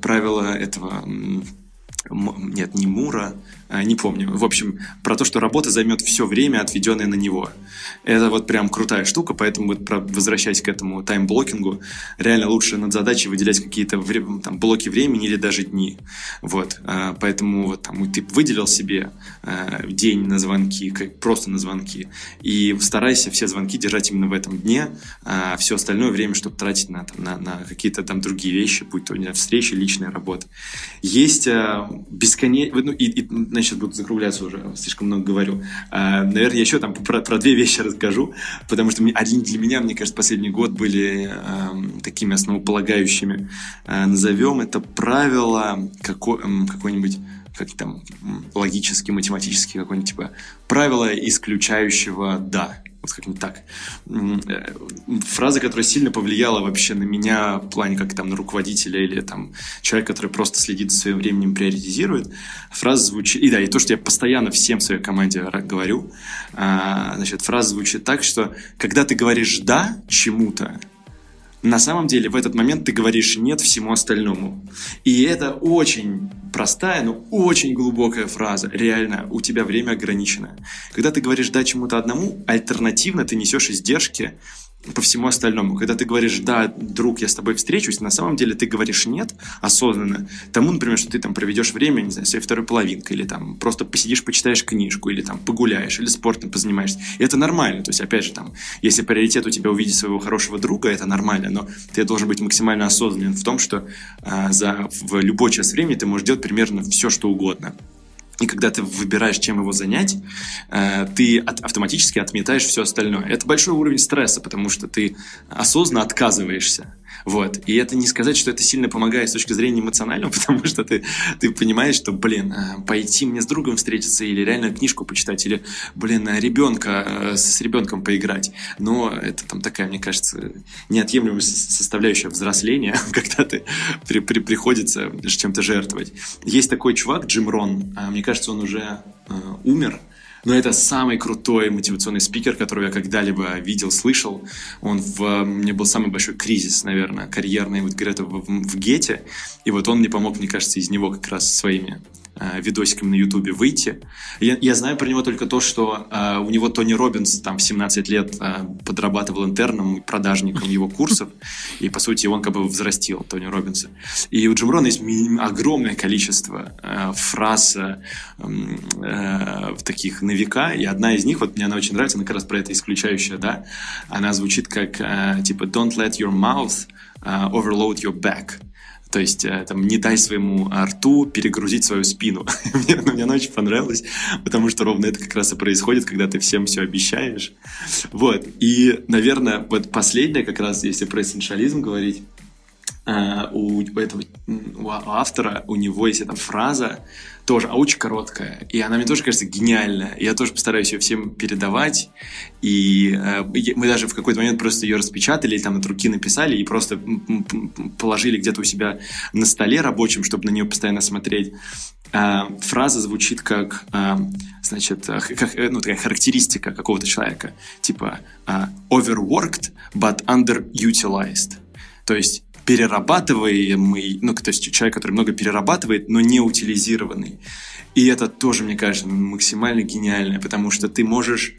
правило этого нет, не Мура, не помню. В общем, про то, что работа займет все время, отведенное на него. Это вот прям крутая штука, поэтому вот возвращаясь к этому таймблокингу, реально лучше над задачей выделять какие-то там, блоки времени или даже дни. Вот. А, поэтому вот там ты выделил себе а, день на звонки, как просто на звонки, и старайся все звонки держать именно в этом дне, а все остальное время, чтобы тратить на, там, на, на какие-то там другие вещи, будь то не встречи, личная работа. Есть бесконечно... Ну, и, и, значит, буду закругляться уже, слишком много говорю. А, наверное, еще там про, про две вещи расскажу, потому что один для меня, мне кажется, последний год были э, такими основополагающими. Э, назовем это правило какой, какой-нибудь как там логически, математически какое-нибудь типа правило исключающего «да». Вот как-нибудь так. Э, фраза, которая сильно повлияла вообще на меня в плане как там на руководителя или там человека, который просто следит за своим временем, приоритизирует. Фраза звучит... И да, и то, что я постоянно всем в своей команде говорю. А, значит, фраза звучит так, что когда ты говоришь «да» чему-то, на самом деле в этот момент ты говоришь «нет» всему остальному. И это очень простая, но очень глубокая фраза. Реально, у тебя время ограничено. Когда ты говоришь «да» чему-то одному, альтернативно ты несешь издержки по всему остальному. Когда ты говоришь, да, друг, я с тобой встречусь, на самом деле ты говоришь нет осознанно тому, например, что ты там проведешь время, не знаю, своей второй половинкой, или там просто посидишь, почитаешь книжку, или там погуляешь, или спортом позанимаешься. И это нормально. То есть, опять же, там, если приоритет у тебя увидеть своего хорошего друга, это нормально, но ты должен быть максимально осознанен в том, что а, за, в любой час времени ты можешь делать примерно все, что угодно. И когда ты выбираешь, чем его занять, э, ты автоматически отметаешь все остальное. Это большой уровень стресса, потому что ты осознанно отказываешься вот. И это не сказать, что это сильно помогает с точки зрения эмоционального, потому что ты, ты понимаешь, что, блин, э, пойти мне с другом встретиться или реально книжку почитать, или, блин, э, ребенка, э, с ребенком поиграть. Но это там такая, мне кажется, неотъемлемая составляющая взросления, когда ты при, при, приходится чем-то жертвовать. Есть такой чувак, Джим Рон, а, мне кажется, он уже умер, но это самый крутой мотивационный спикер, которого я когда-либо видел, слышал. Он в... Меня был самый большой кризис, наверное, карьерный, вот говорят, в, в Гете. И вот он мне помог, мне кажется, из него как раз своими э, видосиками на Ютубе выйти. Я, я знаю про него только то, что э, у него Тони Робинс там в 17 лет э, подрабатывал интерном, продажником его курсов, и, по сути, он как бы взрастил Тони Робинса. И у Джим Рона есть огромное количество э, фраз э, э, таких на века, и одна из них, вот мне она очень нравится, она как раз про это исключающая, да, она звучит как, э, типа, don't let your mouth uh, overload your back. То есть э, там, не дай своему рту перегрузить свою спину. мне, мне она очень понравилась, потому что ровно это как раз и происходит, когда ты всем все обещаешь. Вот. И, наверное, вот последнее как раз, если про эссенциализм говорить, э, у этого у автора, у него есть эта фраза, тоже, а очень короткая. И она мне тоже кажется гениальная. Я тоже постараюсь ее всем передавать. И э, мы даже в какой-то момент просто ее распечатали, там от руки написали и просто положили где-то у себя на столе рабочем, чтобы на нее постоянно смотреть. Э, фраза звучит как, э, значит, э, как, э, ну, такая характеристика какого-то человека. Типа э, overworked, but underutilized. То есть перерабатываемый, ну, то есть человек, который много перерабатывает, но не утилизированный. И это тоже, мне кажется, максимально гениально, потому что ты можешь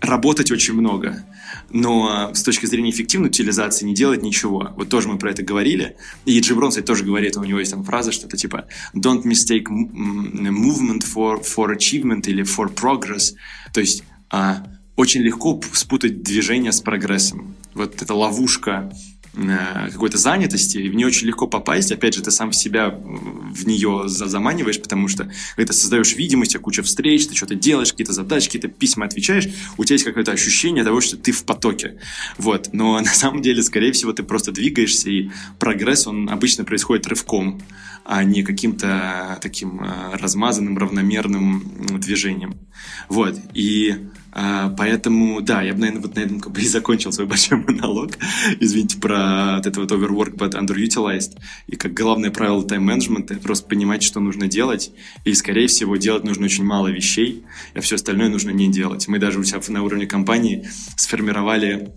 работать очень много, но с точки зрения эффективной утилизации не делать ничего. Вот тоже мы про это говорили. И Джим Бронс тоже говорит, у него есть там фраза, что-то типа «don't mistake movement for, for achievement» или «for progress». То есть а, очень легко спутать движение с прогрессом. Вот эта ловушка какой-то занятости, и в нее очень легко попасть. Опять же, ты сам себя в нее заманиваешь, потому что ты создаешь видимость, куча встреч, ты что-то делаешь, какие-то задачи, какие-то письма отвечаешь, у тебя есть какое-то ощущение того, что ты в потоке. Вот. Но на самом деле, скорее всего, ты просто двигаешься, и прогресс, он обычно происходит рывком, а не каким-то таким э, размазанным, равномерным движением. Вот. И А, поэтому, да, я бы, наверное, вот на этом как бы и закончил свой большой монолог. Извините про вот это вот overwork, but underutilized. И как главное правило тайм-менеджмента — просто понимать, что нужно делать. И, скорее всего, делать нужно очень мало вещей, а все остальное нужно не делать. Мы даже у себя на уровне компании сформировали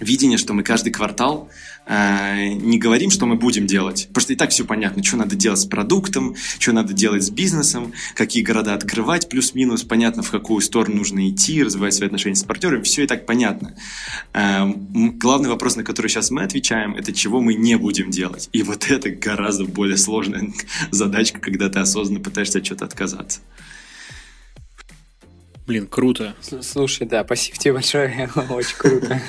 видение, что мы каждый квартал э, не говорим, что мы будем делать. Потому что и так все понятно, что надо делать с продуктом, что надо делать с бизнесом, какие города открывать, плюс-минус, понятно, в какую сторону нужно идти, развивать свои отношения с партнерами, все и так понятно. Э, главный вопрос, на который сейчас мы отвечаем, это чего мы не будем делать. И вот это гораздо более сложная задачка, когда ты осознанно пытаешься от чего-то отказаться. Блин, круто. Слушай, да, спасибо тебе большое, очень круто.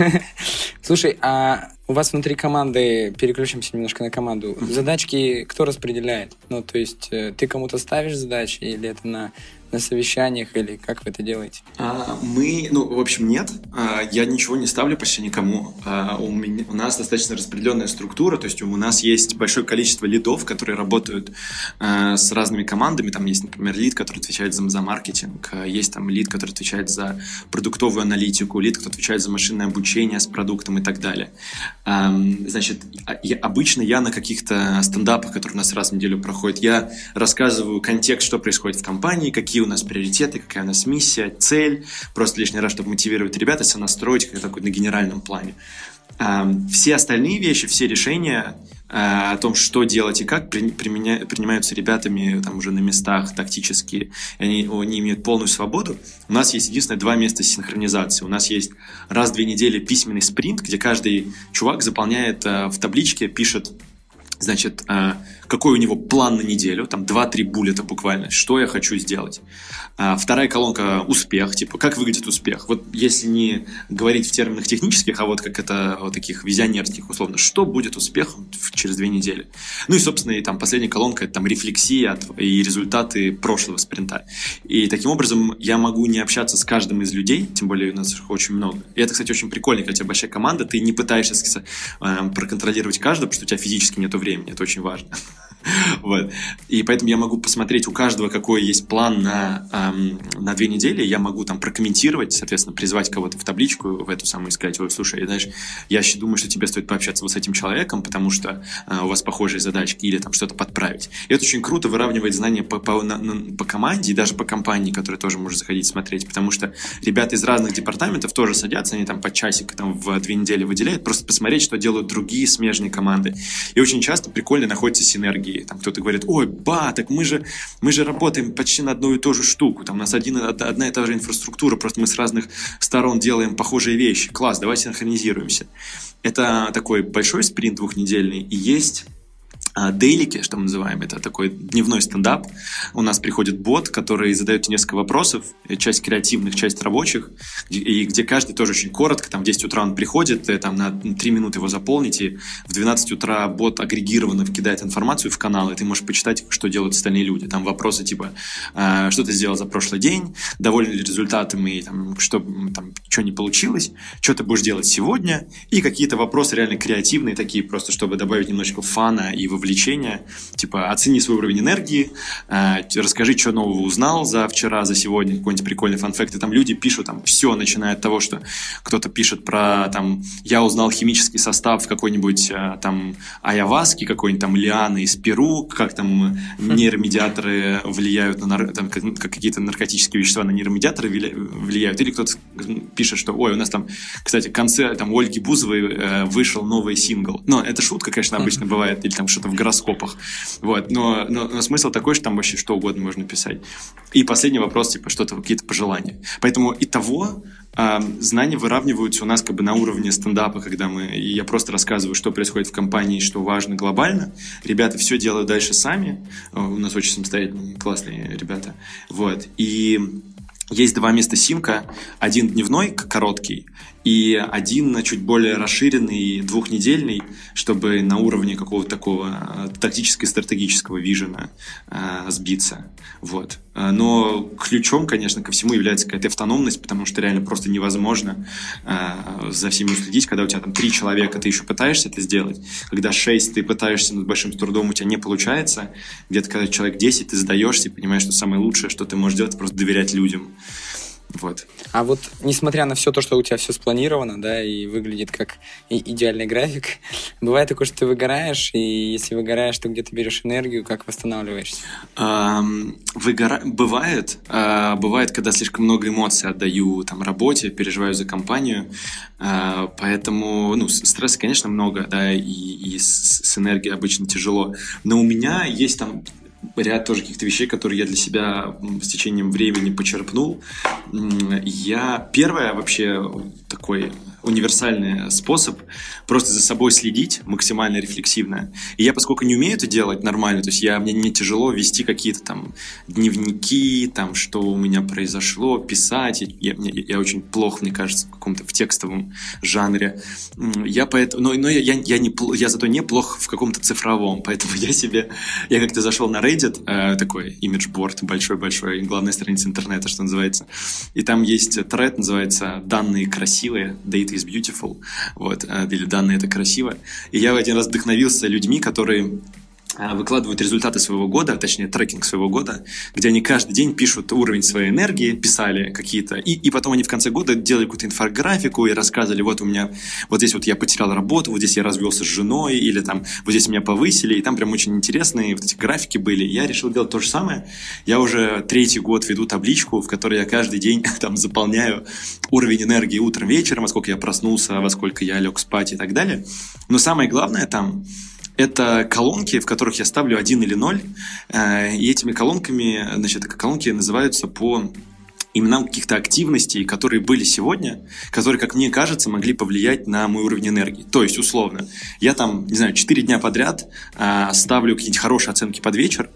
Слушай, а у вас внутри команды, переключимся немножко на команду, задачки кто распределяет? Ну, то есть э, ты кому-то ставишь задачи или это на на совещаниях или как вы это делаете? А, мы, ну, в общем, нет. А, я ничего не ставлю почти никому. А, у, меня, у нас достаточно распределенная структура, то есть у нас есть большое количество лидов, которые работают а, с разными командами. Там есть, например, лид, который отвечает за, за маркетинг, а, есть там лид, который отвечает за продуктовую аналитику, лид, который отвечает за машинное обучение с продуктом и так далее. А, значит, а, я, обычно я на каких-то стендапах, которые у нас раз в неделю проходят, я рассказываю контекст, что происходит в компании, какие у нас приоритеты, какая у нас миссия, цель. Просто лишний раз, чтобы мотивировать ребят, все настроить как такой на генеральном плане. Все остальные вещи, все решения а, о том, что делать и как, применя, принимаются ребятами там уже на местах тактически, они, они имеют полную свободу. У нас есть единственное два места синхронизации. У нас есть раз в две недели письменный спринт, где каждый чувак заполняет а, в табличке, пишет значит, а, какой у него план на неделю, там 2-3 буллета буквально, что я хочу сделать. А вторая колонка – успех, типа, как выглядит успех. Вот если не говорить в терминах технических, а вот как это вот таких визионерских условно, что будет успехом через две недели. Ну и, собственно, и там последняя колонка – это там рефлексия и результаты прошлого спринта. И таким образом я могу не общаться с каждым из людей, тем более у нас их очень много. И это, кстати, очень прикольно, когда у тебя большая команда, ты не пытаешься э, проконтролировать каждого, потому что у тебя физически нет времени, это очень важно. Вот. И поэтому я могу посмотреть у каждого, какой есть план на, эм, на две недели. Я могу там прокомментировать, соответственно, призвать кого-то в табличку, в эту самую и сказать, ой, слушай, знаешь, я думаю, что тебе стоит пообщаться вот с этим человеком, потому что э, у вас похожие задачки, или там что-то подправить. И это очень круто выравнивает знания по, по, на, на, по команде и даже по компании, которая тоже может заходить смотреть, потому что ребята из разных департаментов тоже садятся, они там по часик там в две недели выделяют, просто посмотреть, что делают другие смежные команды. И очень часто прикольно находятся синергии другие. Там кто-то говорит, ой, ба, так мы же, мы же работаем почти на одну и ту же штуку. Там у нас один, одна и та же инфраструктура, просто мы с разных сторон делаем похожие вещи. Класс, давай синхронизируемся. Это такой большой спринт двухнедельный. И есть дейлики, что мы называем, это такой дневной стендап. У нас приходит бот, который задает несколько вопросов, э, часть креативных, часть рабочих, и где каждый тоже очень коротко, там в 10 утра он приходит, э, там на 3 минуты его заполните, в 12 утра бот агрегированно вкидает информацию в канал, и ты можешь почитать, что делают остальные люди. Там вопросы типа, «А, что ты сделал за прошлый день, доволен ли результатами, и там, что, там, что не получилось, что ты будешь делать сегодня, и какие-то вопросы реально креативные такие, просто чтобы добавить немножко фана и вовлечения. Типа, оцени свой уровень энергии, э, расскажи, что нового узнал за вчера, за сегодня, какой-нибудь прикольный фанфакт. И там люди пишут там все, начиная от того, что кто-то пишет про там, я узнал химический состав какой-нибудь э, там айаваски, какой-нибудь там лианы из Перу, как там нейромедиаторы влияют на нар... там, как, как какие-то наркотические вещества на нейромедиаторы влияют. Или кто-то пишет, что ой, у нас там, кстати, концерт там Ольги Бузовой э, вышел новый сингл. Но это шутка, конечно, обычно бывает, или там что-то в гороскопах. Вот. Но, но, но смысл такой, что там вообще что угодно можно писать. И последний вопрос, типа, что-то, какие-то пожелания. Поэтому и того э, знания выравниваются у нас как бы на уровне стендапа, когда мы, и я просто рассказываю, что происходит в компании, что важно глобально. Ребята все делают дальше сами. У нас очень самостоятельные, классные ребята. Вот. И есть два места симка. Один дневной, короткий, и один чуть более расширенный, двухнедельный, чтобы на уровне какого-то такого э, тактического стратегического вижена э, сбиться. Вот. Э, но ключом, конечно, ко всему является какая-то автономность, потому что реально просто невозможно э, за всеми уследить, когда у тебя там три человека, ты еще пытаешься это сделать, когда шесть ты пытаешься над большим трудом, у тебя не получается, где-то когда человек 10, ты сдаешься и понимаешь, что самое лучшее, что ты можешь делать, просто доверять людям. Вот. А вот, несмотря на все то, что у тебя все спланировано, да, и выглядит как идеальный график, бывает такое, что ты выгораешь, и если выгораешь, то где ты берешь энергию, как восстанавливаешься? Выгора... Бывает. А, бывает, когда слишком много эмоций отдаю там, работе, переживаю за компанию. А, поэтому, ну, стресса, конечно, много, да, и, и с, с энергией обычно тяжело. Но у меня есть там ряд тоже каких-то вещей, которые я для себя с течением времени почерпнул. Я первое вообще такой универсальный способ просто за собой следить максимально рефлексивно. И я, поскольку не умею это делать нормально, то есть я, мне не тяжело вести какие-то там дневники, там, что у меня произошло, писать. Я, я, я очень плохо, мне кажется, в каком-то в текстовом жанре. Я поэтому, но, но я, я, я, не, я зато неплох в каком-то цифровом, поэтому я себе, я как-то зашел на Reddit, э, такой имиджборд большой-большой, главная страница интернета, что называется, и там есть тред, называется «Данные красивые», «Data is beautiful», вот, э, или «Данные это красиво». И я один раз вдохновился людьми, которые выкладывают результаты своего года, точнее трекинг своего года, где они каждый день пишут уровень своей энергии, писали какие-то, и, и потом они в конце года делали какую-то инфографику и рассказывали, вот у меня, вот здесь вот я потерял работу, вот здесь я развелся с женой, или там вот здесь меня повысили, и там прям очень интересные вот эти графики были. Я решил делать то же самое. Я уже третий год веду табличку, в которой я каждый день там заполняю уровень энергии утром, вечером, во сколько я проснулся, во сколько я лег спать и так далее. Но самое главное там это колонки, в которых я ставлю один или ноль, э, и этими колонками, значит, колонки называются по именам каких-то активностей, которые были сегодня, которые, как мне кажется, могли повлиять на мой уровень энергии. То есть, условно, я там, не знаю, 4 дня подряд э, ставлю какие-нибудь хорошие оценки под вечер,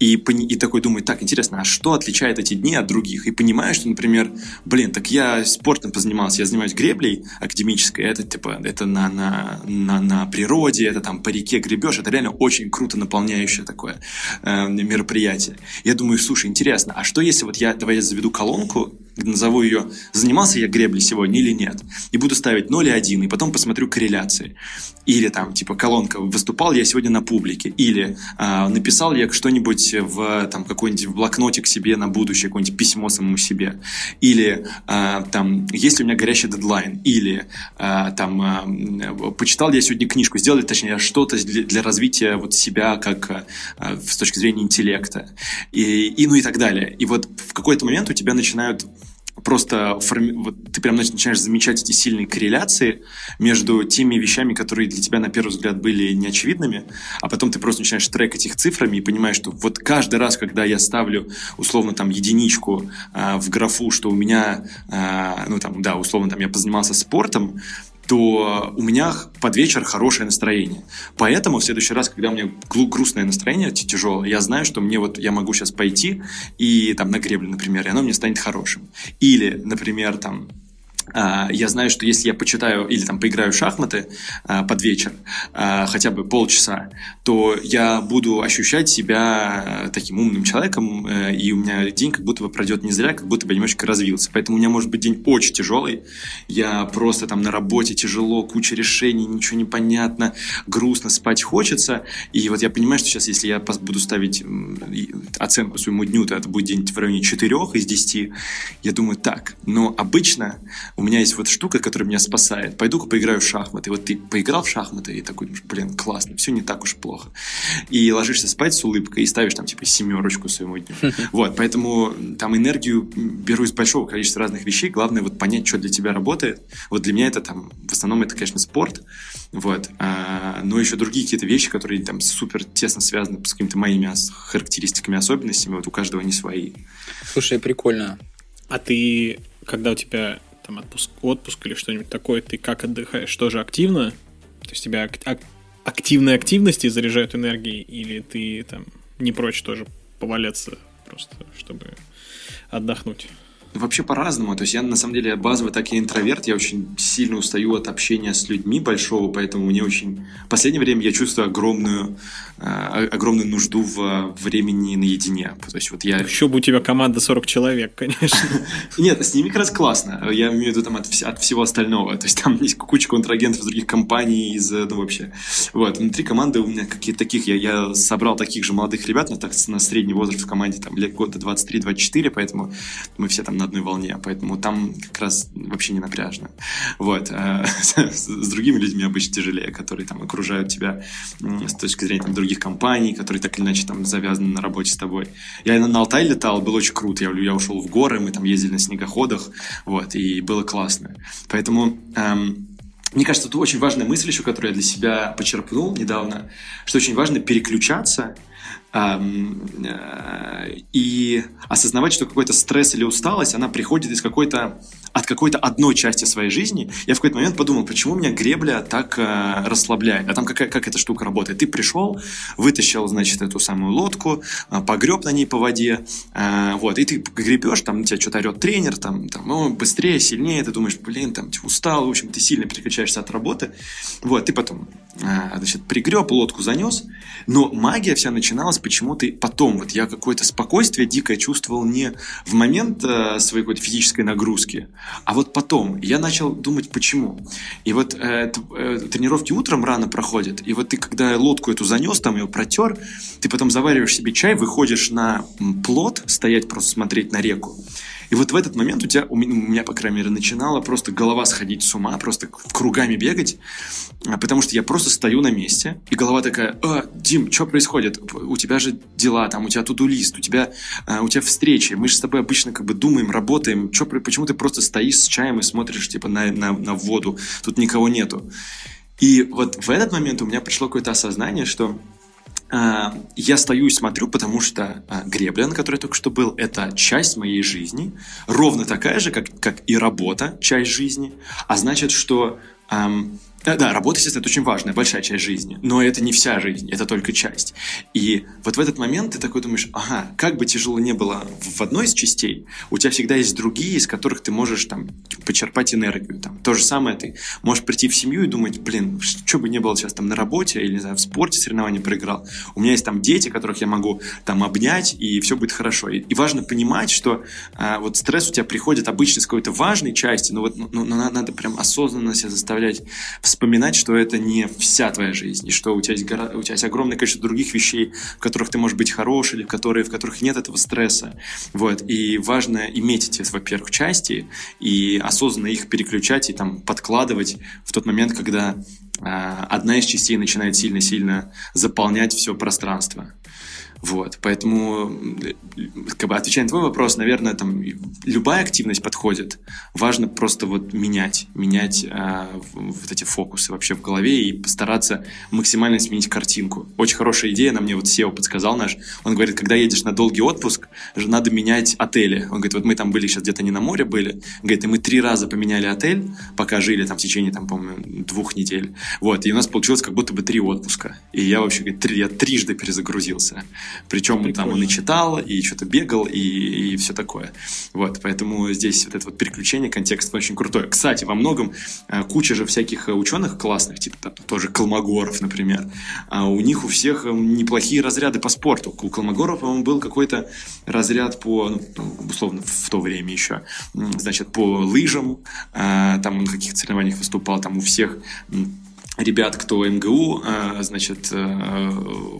и, и такой думаю, так, интересно, а что отличает эти дни от других? И понимаю, что, например, блин, так я спортом позанимался, я занимаюсь греблей академической, это типа, это на, на, на, на природе, это там по реке гребешь, это реально очень круто наполняющее такое э, мероприятие. Я думаю, слушай, интересно, а что если вот я, давай я заведу колонку, назову ее «Занимался я греблей сегодня или нет?» и буду ставить 0 и 1, и потом посмотрю корреляции. Или там, типа, колонка «Выступал я сегодня на публике?» или э, «Написал я что-нибудь в там, какой-нибудь блокнотик себе на будущее, какое-нибудь письмо самому себе?» Или э, там «Есть ли у меня горящий дедлайн?» Или э, там э, «Почитал я сегодня книжку?» Сделали, точнее, что-то для, для развития вот себя как э, с точки зрения интеллекта. И, и ну и так далее. И вот в какой-то момент у тебя начинают просто форми... вот ты прям начинаешь замечать эти сильные корреляции между теми вещами, которые для тебя на первый взгляд были неочевидными, а потом ты просто начинаешь трекать их цифрами и понимаешь, что вот каждый раз, когда я ставлю условно там единичку а, в графу, что у меня, а, ну там, да, условно там я позанимался спортом, то у меня под вечер хорошее настроение. Поэтому в следующий раз, когда у меня грустное настроение, тяжелое, я знаю, что мне вот я могу сейчас пойти и там на греблю, например, и оно мне станет хорошим. Или, например, там я знаю, что если я почитаю или там поиграю в шахматы а, под вечер, а, хотя бы полчаса, то я буду ощущать себя таким умным человеком, э, и у меня день как будто бы пройдет не зря, как будто бы немножечко развился. Поэтому у меня может быть день очень тяжелый, я просто там на работе тяжело, куча решений, ничего не понятно, грустно, спать хочется, и вот я понимаю, что сейчас, если я буду ставить оценку своему дню, то это будет день в районе 4 из 10, я думаю, так, но обычно у меня есть вот штука, которая меня спасает. Пойду-ка поиграю в шахматы. И вот ты поиграл в шахматы и такой, блин, классно, все не так уж плохо. И ложишься спать с улыбкой и ставишь там типа семерочку своему дню. Вот, поэтому там энергию беру из большого количества разных вещей. Главное вот понять, что для тебя работает. Вот для меня это там, в основном это, конечно, спорт. Вот. А, но еще другие какие-то вещи, которые там супер тесно связаны с какими-то моими характеристиками, особенностями. Вот у каждого они свои. Слушай, прикольно. А ты, когда у тебя там отпуск, отпуск или что-нибудь такое, ты как отдыхаешь? Тоже активно? То есть тебя ак- активные активности заряжают энергией, или ты там не прочь тоже поваляться просто, чтобы отдохнуть? Вообще по-разному. То есть я на самом деле базово так и интроверт. Я очень сильно устаю от общения с людьми большого, поэтому мне очень... В последнее время я чувствую огромную, э, огромную нужду в времени наедине. То есть вот я... Еще бы у тебя команда 40 человек, конечно. Нет, с ними как раз классно. Я имею в виду там от, от всего остального. То есть там есть куча контрагентов из других компаний, из, ну вообще. Вот, внутри команды у меня какие-то таких, я, я собрал таких же молодых ребят, но так на средний возраст в команде, там лет года 23-24, поэтому мы все там на одной волне, поэтому там как раз вообще не напряжно. Вот. А с другими людьми обычно тяжелее, которые там окружают тебя с точки зрения там, других компаний, которые так или иначе там завязаны на работе с тобой. Я на Алтай летал, было очень круто. Я, я ушел в горы, мы там ездили на снегоходах, вот, и было классно. Поэтому эм, мне кажется, это очень важная мысль еще, которую я для себя почерпнул недавно, что очень важно переключаться Э, и осознавать, что какой-то стресс или усталость, она приходит из какой-то от какой-то одной части своей жизни. Я в какой-то момент подумал, почему меня гребля так э, расслабляет. А там какая, как эта штука работает? Ты пришел, вытащил, значит, эту самую лодку, э, погреб на ней по воде, э, вот, и ты гребешь, там тебя что-то орет тренер, там, там, ну, быстрее, сильнее, ты думаешь, блин, там, устал, в общем, ты сильно переключаешься от работы. Вот, ты потом, э, значит, пригреб, лодку занес, но магия вся начиналась почему ты потом, вот я какое-то спокойствие дикое чувствовал не в момент э, своей какой-то физической нагрузки, а вот потом я начал думать, почему. И вот э, э, тренировки утром рано проходят, и вот ты, когда лодку эту занес, там ее протер, ты потом завариваешь себе чай, выходишь на плот, стоять просто смотреть на реку, и вот в этот момент у тебя, у меня, по крайней мере, начинала просто голова сходить с ума, просто кругами бегать, а, потому что я просто стою на месте, и голова такая, а, Дим, что происходит? У тебя же дела, там, у тебя туду-лист, у тебя, а, у тебя встречи, мы же с тобой обычно как бы думаем, работаем, чё, почему ты просто стоишь с чаем и смотришь, типа, на, на, на воду, тут никого нету. И вот в этот момент у меня пришло какое-то осознание, что я стою и смотрю, потому что а, гребля, на которой я только что был, это часть моей жизни, ровно такая же, как, как и работа, часть жизни. А значит, что да, да, работа, естественно, это очень важная, большая часть жизни, но это не вся жизнь, это только часть. И вот в этот момент ты такой думаешь, ага, как бы тяжело не было в одной из частей, у тебя всегда есть другие, из которых ты можешь там почерпать энергию. Там. То же самое ты можешь прийти в семью и думать, блин, что бы не было сейчас там на работе или, не знаю, в спорте соревнования проиграл, у меня есть там дети, которых я могу там обнять, и все будет хорошо. И, и важно понимать, что а, вот стресс у тебя приходит обычно с какой-то важной части, но вот ну, ну, надо прям осознанно себя заставлять вспоминать, что это не вся твоя жизнь, и что у тебя есть, гора... у тебя есть огромное количество других вещей, в которых ты можешь быть хорош, или в, которые, в которых нет этого стресса. Вот. И важно иметь эти, во-первых, части, и осознанно их переключать и там подкладывать в тот момент, когда э, одна из частей начинает сильно-сильно заполнять все пространство. Вот, поэтому, как бы отвечая на твой вопрос, наверное, там любая активность подходит. Важно просто вот менять, менять э, вот эти фокусы вообще в голове и постараться максимально сменить картинку. Очень хорошая идея, нам мне вот SEO подсказал наш. Он говорит, когда едешь на долгий отпуск, надо менять отели. Он говорит, вот мы там были сейчас где-то не на море были, говорит, и мы три раза поменяли отель, пока жили там в течение, там, по-моему, двух недель. Вот, и у нас получилось как будто бы три отпуска. И я вообще, говорит, три, я трижды перезагрузился. Причем Прикольно. там он и читал, и что-то бегал, и, и все такое. Вот, поэтому здесь вот это вот переключение, контекст очень крутой. Кстати, во многом э, куча же всяких э, ученых классных, типа там, тоже Колмогоров, например, а у них у всех э, неплохие разряды по спорту. У Колмогорова, по-моему, был какой-то разряд по, ну, условно, в то время еще, значит, по лыжам, там он на каких-то соревнованиях выступал, там у всех ребят, кто МГУ, э, значит, э,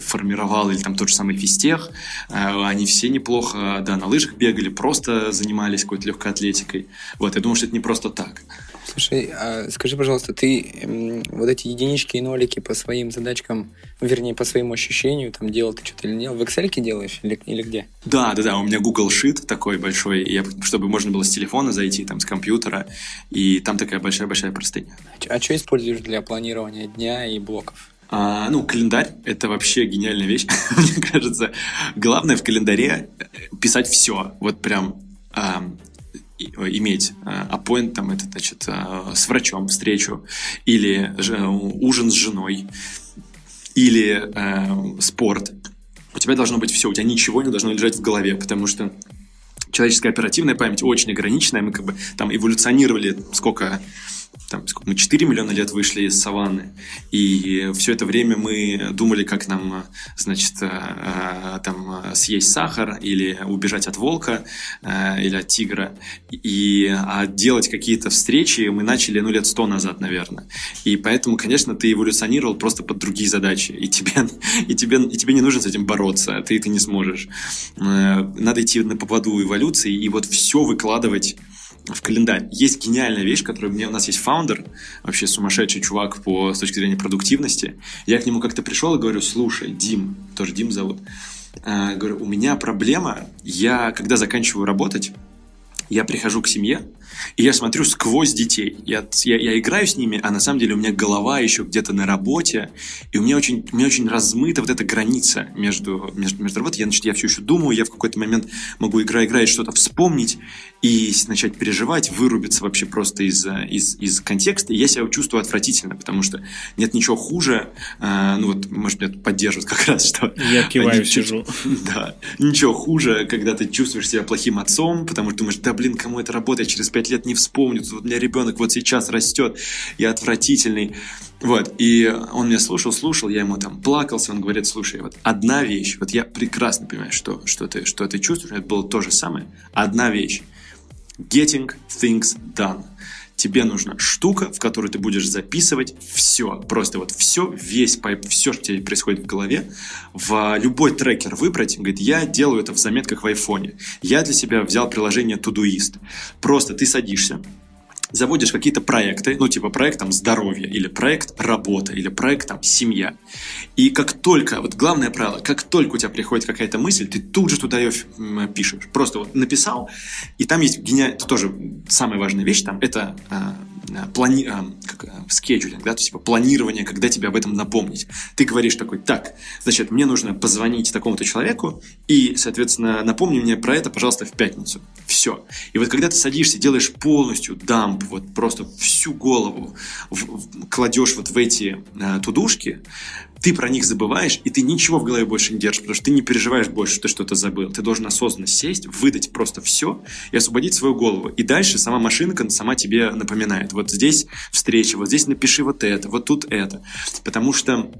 формировал, или там тот же самый физтех, э, они все неплохо, да, на лыжах бегали, просто занимались какой-то легкой атлетикой. Вот, я думаю, что это не просто так. Слушай, а скажи, пожалуйста, ты вот эти единички и нолики по своим задачкам, вернее, по своему ощущению, там делал ты что-то или не делал, в Excel делаешь или, или где? Да, да, да, у меня Google Sheet такой большой, я, чтобы можно было с телефона зайти, там, с компьютера, и там такая большая-большая простыня. А, а что используешь для планирования дня и блоков? А, ну, календарь — это вообще гениальная вещь, мне кажется. Главное в календаре писать все, вот прям иметь аппоинт, там, это, значит, а, с врачом встречу, или ужин с женой, или э, спорт. У тебя должно быть все, у тебя ничего не должно лежать в голове, потому что человеческая оперативная память очень ограниченная, мы как бы там эволюционировали сколько там, мы 4 миллиона лет вышли из саванны, и все это время мы думали, как нам, значит, э, э, там, съесть сахар или убежать от волка э, или от тигра, и а делать какие-то встречи мы начали, ну, лет 100 назад, наверное. И поэтому, конечно, ты эволюционировал просто под другие задачи, и тебе, и тебе, и тебе не нужно с этим бороться, ты это не сможешь. Надо идти на поводу эволюции и вот все выкладывать в календарь. Есть гениальная вещь, которая мне... У нас есть фаундер, вообще сумасшедший чувак по, с точки зрения продуктивности. Я к нему как-то пришел и говорю, слушай, Дим, тоже Дим зовут, э, говорю, у меня проблема, я, когда заканчиваю работать, я прихожу к семье, и я смотрю сквозь детей. Я, я, я играю с ними, а на самом деле у меня голова еще где-то на работе, и у меня очень, у меня очень размыта вот эта граница между, между, между работой. Я, значит, я все еще думаю, я в какой-то момент могу игра играть что-то вспомнить и начать переживать, вырубиться вообще просто из, из, из контекста. И я себя чувствую отвратительно, потому что нет ничего хуже. Э, ну вот, может, меня поддерживают как раз, что... Я киваю, сижу. Да. Ничего хуже, когда ты чувствуешь себя плохим отцом, потому что думаешь, да блин, кому это работает через пять лет не вспомню. Вот у меня ребенок вот сейчас растет, я отвратительный. Вот, и он меня слушал, слушал, я ему там плакался, он говорит, слушай, вот одна вещь, вот я прекрасно понимаю, что, что, ты, что ты чувствуешь, это было то же самое, одна вещь, getting things done тебе нужна штука, в которую ты будешь записывать все, просто вот все, весь пайп, все, что тебе происходит в голове, в любой трекер выбрать, говорит, я делаю это в заметках в айфоне. Я для себя взял приложение Todoist. Просто ты садишься, заводишь какие-то проекты, ну, типа проект там здоровье, или проект работа, или проект там семья. И как только, вот главное правило, как только у тебя приходит какая-то мысль, ты тут же туда ее пишешь. Просто вот написал, и там есть гениальная, это тоже самая важная вещь, там это а, Э, плани... Э, как, скеджулинг, да, то есть типа планирование, когда тебе об этом напомнить. Ты говоришь такой, так, значит, мне нужно позвонить такому-то человеку и, соответственно, напомни мне про это, пожалуйста, в пятницу. Все. И вот когда ты садишься, делаешь полностью дамп, вот просто всю голову в, в, кладешь вот в эти э, тудушки, ты про них забываешь, и ты ничего в голове больше не держишь, потому что ты не переживаешь больше, что ты что-то забыл. Ты должен осознанно сесть, выдать просто все и освободить свою голову. И дальше сама машинка сама тебе напоминает. Вот здесь встреча, вот здесь напиши вот это, вот тут это. Потому что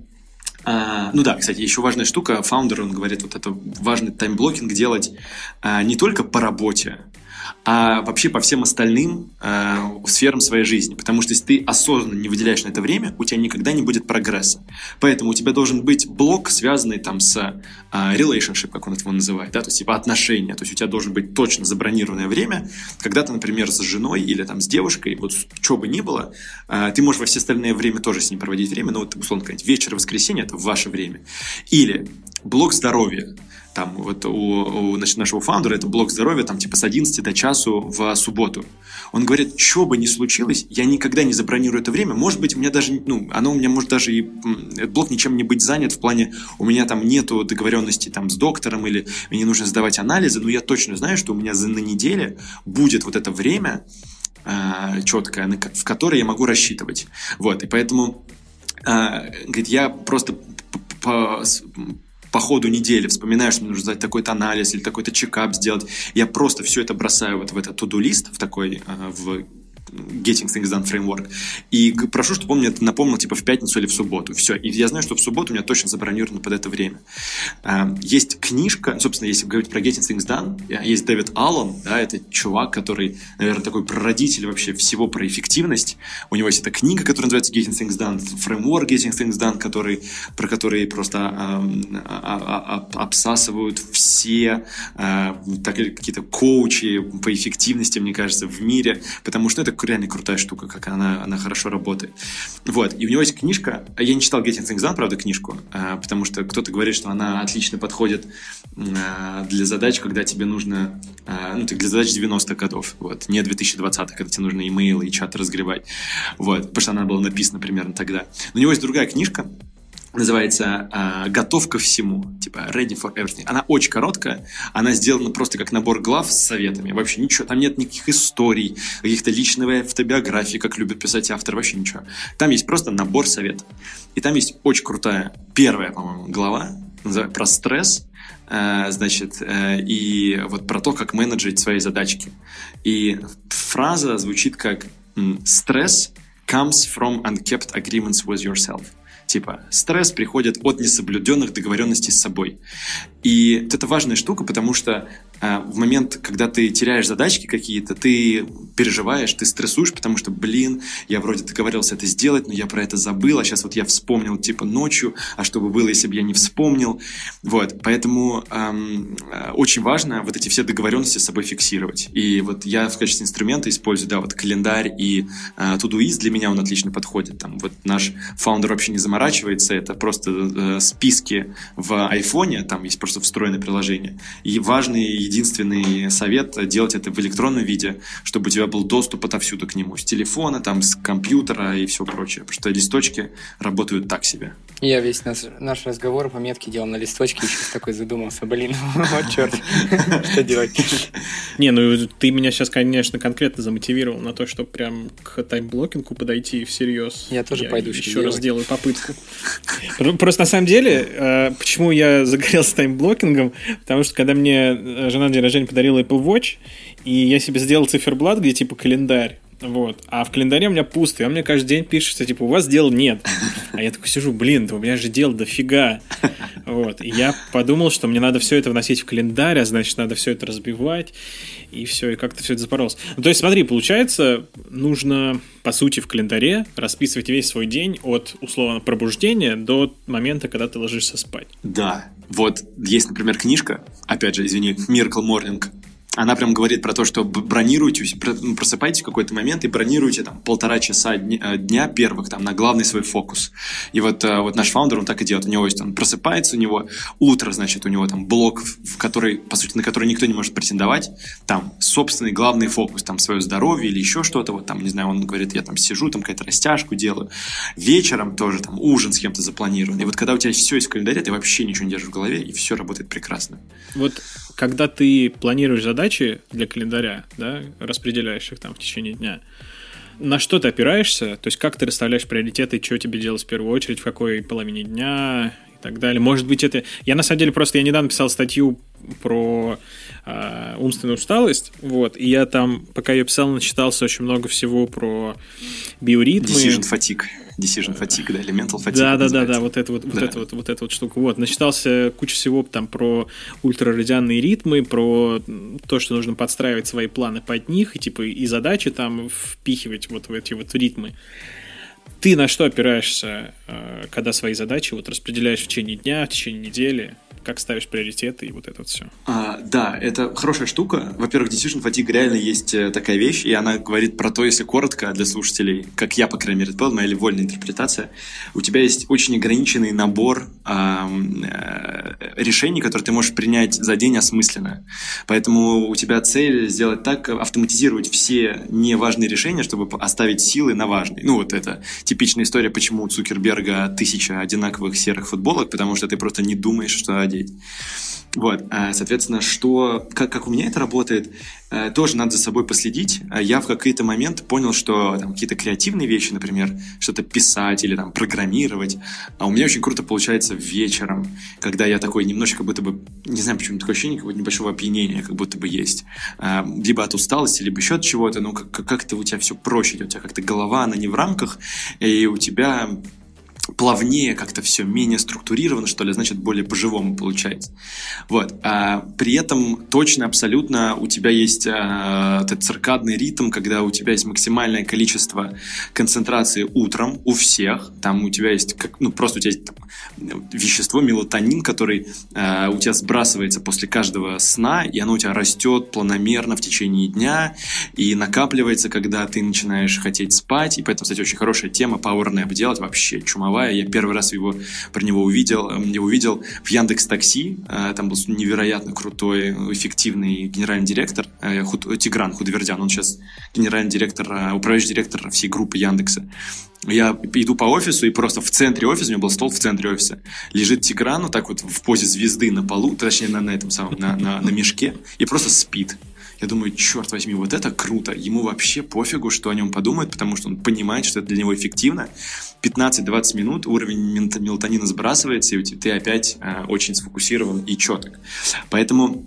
а, ну да, кстати, еще важная штука, founder, он говорит, вот это важный time blocking делать а, не только по работе, а вообще по всем остальным э, сферам своей жизни. Потому что если ты осознанно не выделяешь на это время, у тебя никогда не будет прогресса. Поэтому у тебя должен быть блок, связанный там с э, relationship, как он его называет, да, то есть типа отношения. То есть у тебя должен быть точно забронированное время, когда ты, например, с женой или там с девушкой, вот что бы ни было, э, ты можешь во все остальное время тоже с ней проводить время, но вот, условно говоря, вечер, воскресенье – это ваше время. Или блок здоровья там вот у, у значит, нашего фаундера это блок здоровья, там типа с 11 до часу в субботу. Он говорит, что бы ни случилось, я никогда не забронирую это время. Может быть, у меня даже, ну, оно у меня может даже и, этот блок ничем не быть занят в плане, у меня там нету договоренности там с доктором или мне нужно сдавать анализы, но я точно знаю, что у меня за на неделе будет вот это время э, четкое, в которое я могу рассчитывать. Вот, и поэтому э, говорит, я просто по ходу недели вспоминаю, что мне нужно сдать такой-то анализ или такой-то чекап сделать, я просто все это бросаю вот в этот to-do-лист, в такой, э, в Getting Things Done Framework. И прошу, чтобы он мне это напомнил типа в пятницу или в субботу. Все. И я знаю, что в субботу у меня точно забронировано под это время. А, есть книжка, собственно, если говорить про Getting Things Done, э, есть Дэвид Аллен, да, это чувак, который, наверное, такой прародитель вообще всего про эффективность. У него есть эта книга, которая называется Getting Things Done, Framework Getting Things Done, который, про который просто а, а, а, обсасывают все так, какие-то коучи по эффективности, мне кажется, в мире, потому что это реально крутая штука, как она, она хорошо работает. Вот, и у него есть книжка, я не читал Getting Things Done, правда, книжку, а, потому что кто-то говорит, что она отлично подходит а, для задач, когда тебе нужно, а, ну, для задач 90-х годов, вот, не 2020 когда тебе нужно имейлы и чаты разгребать, вот, потому что она была написана примерно тогда. Но у него есть другая книжка, называется э, «Готов ко всему», типа «Ready for everything». Она очень короткая, она сделана просто как набор глав с советами. Вообще ничего, там нет никаких историй, каких-то личной автобиографий, как любят писать автор, вообще ничего. Там есть просто набор советов. И там есть очень крутая первая, по-моему, глава про стресс, э, значит, э, и вот про то, как менеджить свои задачки. И фраза звучит как «стресс – comes from unkept agreements with yourself. Типа, стресс приходит от несоблюденных договоренностей с собой. И это важная штука, потому что в момент, когда ты теряешь задачки какие-то, ты переживаешь, ты стрессуешь, потому что, блин, я вроде договорился это сделать, но я про это забыл, а сейчас вот я вспомнил типа ночью, а что бы было, если бы я не вспомнил. Вот, поэтому эм, очень важно вот эти все договоренности с собой фиксировать. И вот я в качестве инструмента использую, да, вот календарь и э, Todoist для меня он отлично подходит. Там вот наш фаундер вообще не заморачивается, это просто э, списки в айфоне, там есть просто встроенное приложение. И важный единственный совет делать это в электронном виде, чтобы у тебя был доступ отовсюду к нему, с телефона, там, с компьютера и все прочее. Потому что листочки работают так себе. Я весь наш, наш разговор пометки делал на листочке, и сейчас такой задумался, блин, вот черт, что делать? Не, ну ты меня сейчас, конечно, конкретно замотивировал на то, чтобы прям к таймблокингу подойти всерьез. Я тоже пойду еще раз сделаю попытку. Просто на самом деле, э, почему я загорелся таймблокингом, потому что когда мне жена жена на день рождения подарила Apple Watch, и я себе сделал циферблат, где типа календарь. Вот. А в календаре у меня пусто, и он мне каждый день пишется, типа, у вас дел нет. А я такой сижу, блин, да у меня же дел дофига. Вот. И я подумал, что мне надо все это вносить в календарь, а значит, надо все это разбивать, и все, и как-то все это запоролось. Ну, то есть, смотри, получается, нужно, по сути, в календаре расписывать весь свой день от, условно, пробуждения до момента, когда ты ложишься спать. Да. Вот есть, например, книжка, опять же, извини, Miracle Morning, она прям говорит про то, что бронируйте, ну, просыпайтесь в какой-то момент и бронируйте там полтора часа дня, э, первых там на главный свой фокус. И вот, э, вот наш фаундер, он так и делает. У него есть, он просыпается, у него утро, значит, у него там блок, в который, по сути, на который никто не может претендовать. Там собственный главный фокус, там свое здоровье или еще что-то. Вот там, не знаю, он говорит, я там сижу, там какая-то растяжку делаю. Вечером тоже там ужин с кем-то запланирован. И вот когда у тебя все есть в календаре, ты вообще ничего не держишь в голове, и все работает прекрасно. Вот когда ты планируешь задачи для календаря, да, распределяешь их там в течение дня, на что ты опираешься? То есть как ты расставляешь приоритеты, что тебе делать в первую очередь, в какой половине дня и так далее. Может быть, это... Я, на самом деле, просто я недавно писал статью про э, умственную усталость, вот, и я там, пока ее писал, начитался очень много всего про биоритмы. Decision fatigue. Decision fatigue, да, или mental fatigue. Да, да, да, да, вот это вот, да. вот это вот, вот эту вот штуку. Вот, начитался куча всего там про ультрарадианные ритмы, про то, что нужно подстраивать свои планы под них, и типа и задачи там впихивать вот в эти вот ритмы. Ты на что опираешься, э, когда свои задачи вот распределяешь в течение дня, в течение недели? как ставишь приоритеты и вот это вот все. А, да, это хорошая штука. Во-первых, decision fatigue реально есть э, такая вещь, и она говорит про то, если коротко для слушателей, как я, по крайней мере, была моя или вольная интерпретация, у тебя есть очень ограниченный набор а, решений, которые ты можешь принять за день осмысленно. Поэтому у тебя цель сделать так, автоматизировать все неважные решения, чтобы оставить силы на важные. Ну, вот это типичная история, почему у Цукерберга тысяча одинаковых серых футболок, потому что ты просто не думаешь, что одеть. Вот, а, соответственно, что, как, как у меня это работает, э, тоже надо за собой последить. А я в какой-то момент понял, что там какие-то креативные вещи, например, что-то писать или там программировать, а у меня очень круто получается вечером, когда я такой немножечко как будто бы, не знаю почему, такое ощущение какого-то небольшого опьянения как будто бы есть. Либо от усталости, либо еще от чего-то, как- как-то у тебя все проще, у тебя как-то голова, она не в рамках, и у тебя плавнее, как-то все менее структурировано, что ли, значит, более по-живому получается. Вот. А при этом точно, абсолютно у тебя есть а, этот циркадный ритм, когда у тебя есть максимальное количество концентрации утром у всех. Там у тебя есть, как, ну, просто у тебя есть там, вещество мелатонин, который а, у тебя сбрасывается после каждого сна, и оно у тебя растет планомерно в течение дня и накапливается, когда ты начинаешь хотеть спать. И поэтому, кстати, очень хорошая тема Power Nap делать вообще чумовая Николая. Я первый раз его, про него увидел, э, его увидел в Яндекс Такси. Э, там был невероятно крутой, эффективный генеральный директор э, Худ, Тигран Худвердян. Он сейчас генеральный директор, управляющий директор всей группы Яндекса. Я иду по офису, и просто в центре офиса, у меня был стол в центре офиса, лежит Тигран вот так вот в позе звезды на полу, точнее, на, на этом самом, на, на, на мешке, и просто спит. Я думаю, черт возьми, вот это круто. Ему вообще пофигу, что о нем подумают, потому что он понимает, что это для него эффективно. 15-20 минут уровень мелатонина сбрасывается, и ты опять э, очень сфокусирован и четок. Поэтому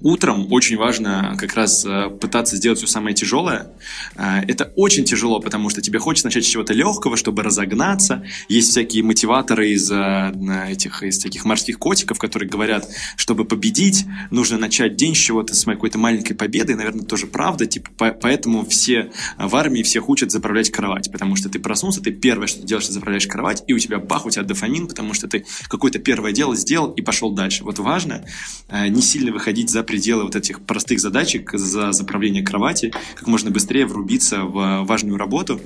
утром очень важно как раз э, пытаться сделать все самое тяжелое. Э, это очень тяжело, потому что тебе хочется начать с чего-то легкого, чтобы разогнаться. Есть всякие мотиваторы из э, этих из таких морских котиков, которые говорят, чтобы победить, нужно начать день с чего-то, с какой-то маленькой победы. Наверное, тоже правда. Типа, поэтому все в армии всех учат заправлять кровать, потому что ты проснулся, ты первое, что ты делаешь, ты заправляешь кровать, и у тебя бах, у тебя дофамин, потому что ты какое-то первое дело сделал и пошел дальше. Вот важно не сильно выходить за пределы вот этих простых задачек за заправление кровати, как можно быстрее врубиться в важную работу.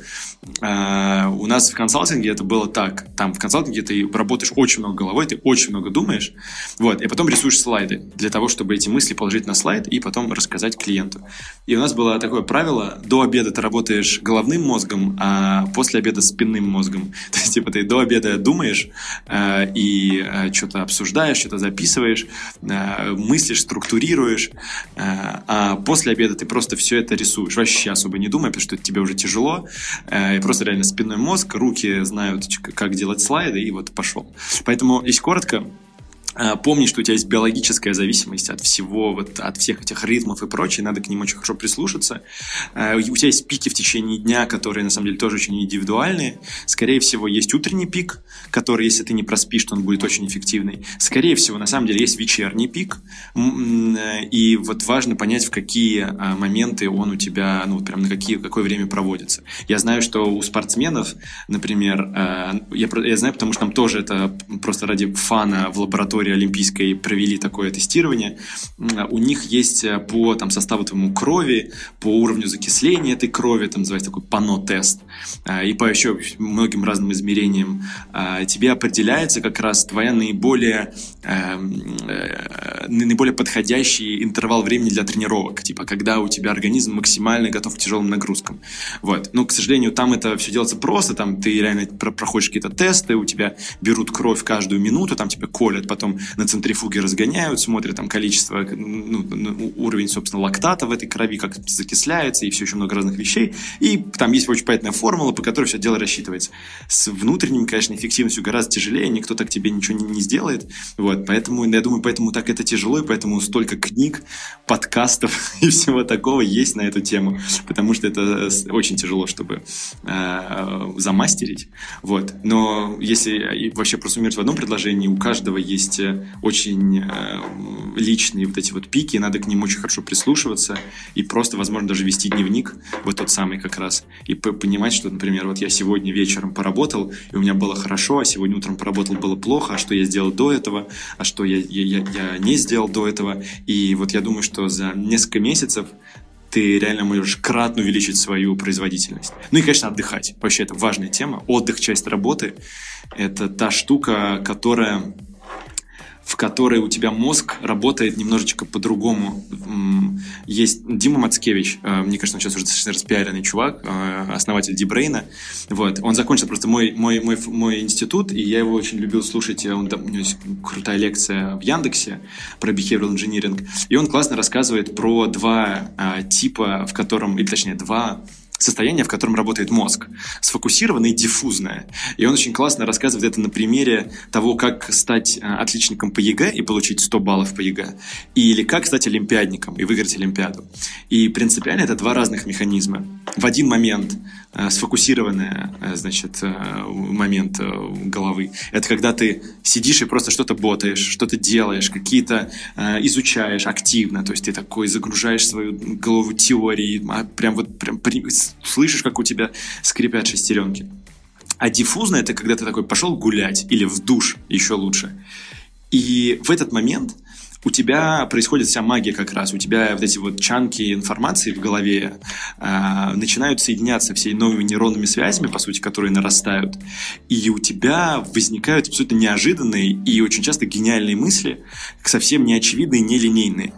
А, у нас в консалтинге это было так. Там в консалтинге ты работаешь очень много головой, ты очень много думаешь, вот, и потом рисуешь слайды для того, чтобы эти мысли положить на слайд и потом рассказать клиенту. И у нас было такое правило, до обеда ты работаешь головным мозгом, а после обеда спинным мозгом. То есть, типа, ты до обеда думаешь э, и э, что-то обсуждаешь, что-то записываешь, мыслишь, структурируешь, концентрируешь, э, а после обеда ты просто все это рисуешь. Вообще особо не думай, потому что тебе уже тяжело. Э, и просто реально спинной мозг, руки знают, как делать слайды, и вот пошел. Поэтому, если коротко, помни, что у тебя есть биологическая зависимость от всего, вот, от всех этих ритмов и прочее, надо к ним очень хорошо прислушаться. А, у тебя есть пики в течение дня, которые на самом деле тоже очень индивидуальные. Скорее всего, есть утренний пик, который, если ты не проспишь, то он будет очень эффективный. Скорее всего, на самом деле, есть вечерний пик, и вот важно понять, в какие а, моменты он у тебя, ну, прям на какие, какое время проводится. Я знаю, что у спортсменов, например, я, я знаю, потому что нам тоже это просто ради фана в лаборатории лаборатории олимпийской провели такое тестирование, у них есть э, по там, составу твоему крови, по уровню закисления этой крови, там называется такой пано-тест, э, и по еще многим разным измерениям э, тебе определяется как раз твоя наиболее, эм, наиболее подходящий интервал времени для тренировок, типа когда у тебя организм максимально готов к тяжелым нагрузкам. Вот. Но, к сожалению, там это все делается просто, там ты реально проходишь какие-то тесты, у тебя берут кровь каждую минуту, там тебя колят, потом на центрифуге разгоняют, смотрят там количество, ну, ну, уровень, собственно, лактата в этой крови, как закисляется, и все еще много разных вещей. И там есть очень понятная формула, по которой все дело рассчитывается. С внутренним, конечно, эффективностью гораздо тяжелее, никто так тебе ничего не, не сделает. Вот, поэтому, я думаю, поэтому так это тяжело, и поэтому столько книг, подкастов и всего такого есть на эту тему, потому что это очень тяжело, чтобы э, замастерить. Вот. Но если вообще просуммировать в одном предложении, у каждого есть очень э, личные вот эти вот пики, надо к ним очень хорошо прислушиваться и просто, возможно, даже вести дневник, вот тот самый как раз, и понимать, что, например, вот я сегодня вечером поработал, и у меня было хорошо, а сегодня утром поработал, было плохо, а что я сделал до этого, а что я, я, я не сделал до этого. И вот я думаю, что за несколько месяцев ты реально можешь кратно увеличить свою производительность. Ну и, конечно, отдыхать. Вообще, это важная тема. Отдых – часть работы. Это та штука, которая в которой у тебя мозг работает немножечко по-другому. Есть Дима Мацкевич, э, мне кажется, он сейчас уже достаточно распиаренный чувак, э, основатель Дибрейна. Вот. Он закончил просто мой, мой, мой, мой институт, и я его очень любил слушать. Он, там, у него есть крутая лекция в Яндексе про behavioral engineering. И он классно рассказывает про два типа, в котором, или точнее, два состояние, в котором работает мозг. Сфокусированное и диффузное. И он очень классно рассказывает это на примере того, как стать а, отличником по ЕГЭ и получить 100 баллов по ЕГЭ. Или как стать олимпиадником и выиграть Олимпиаду. И принципиально это два разных механизма. В один момент Э, сфокусированный, э, значит, э, момент головы. Это когда ты сидишь и просто что-то ботаешь, что-то делаешь, какие-то изучаешь активно, то есть ты такой загружаешь свою голову теории, а прям вот прям слышишь, как у тебя скрипят шестеренки. А диффузно это когда ты такой пошел гулять или в душ, еще лучше. И в этот момент – у тебя происходит вся магия как раз. У тебя вот эти вот чанки информации в голове э, начинают соединяться всей новыми нейронными связями, по сути, которые нарастают. И у тебя возникают абсолютно неожиданные и очень часто гениальные мысли, совсем неочевидные, нелинейные.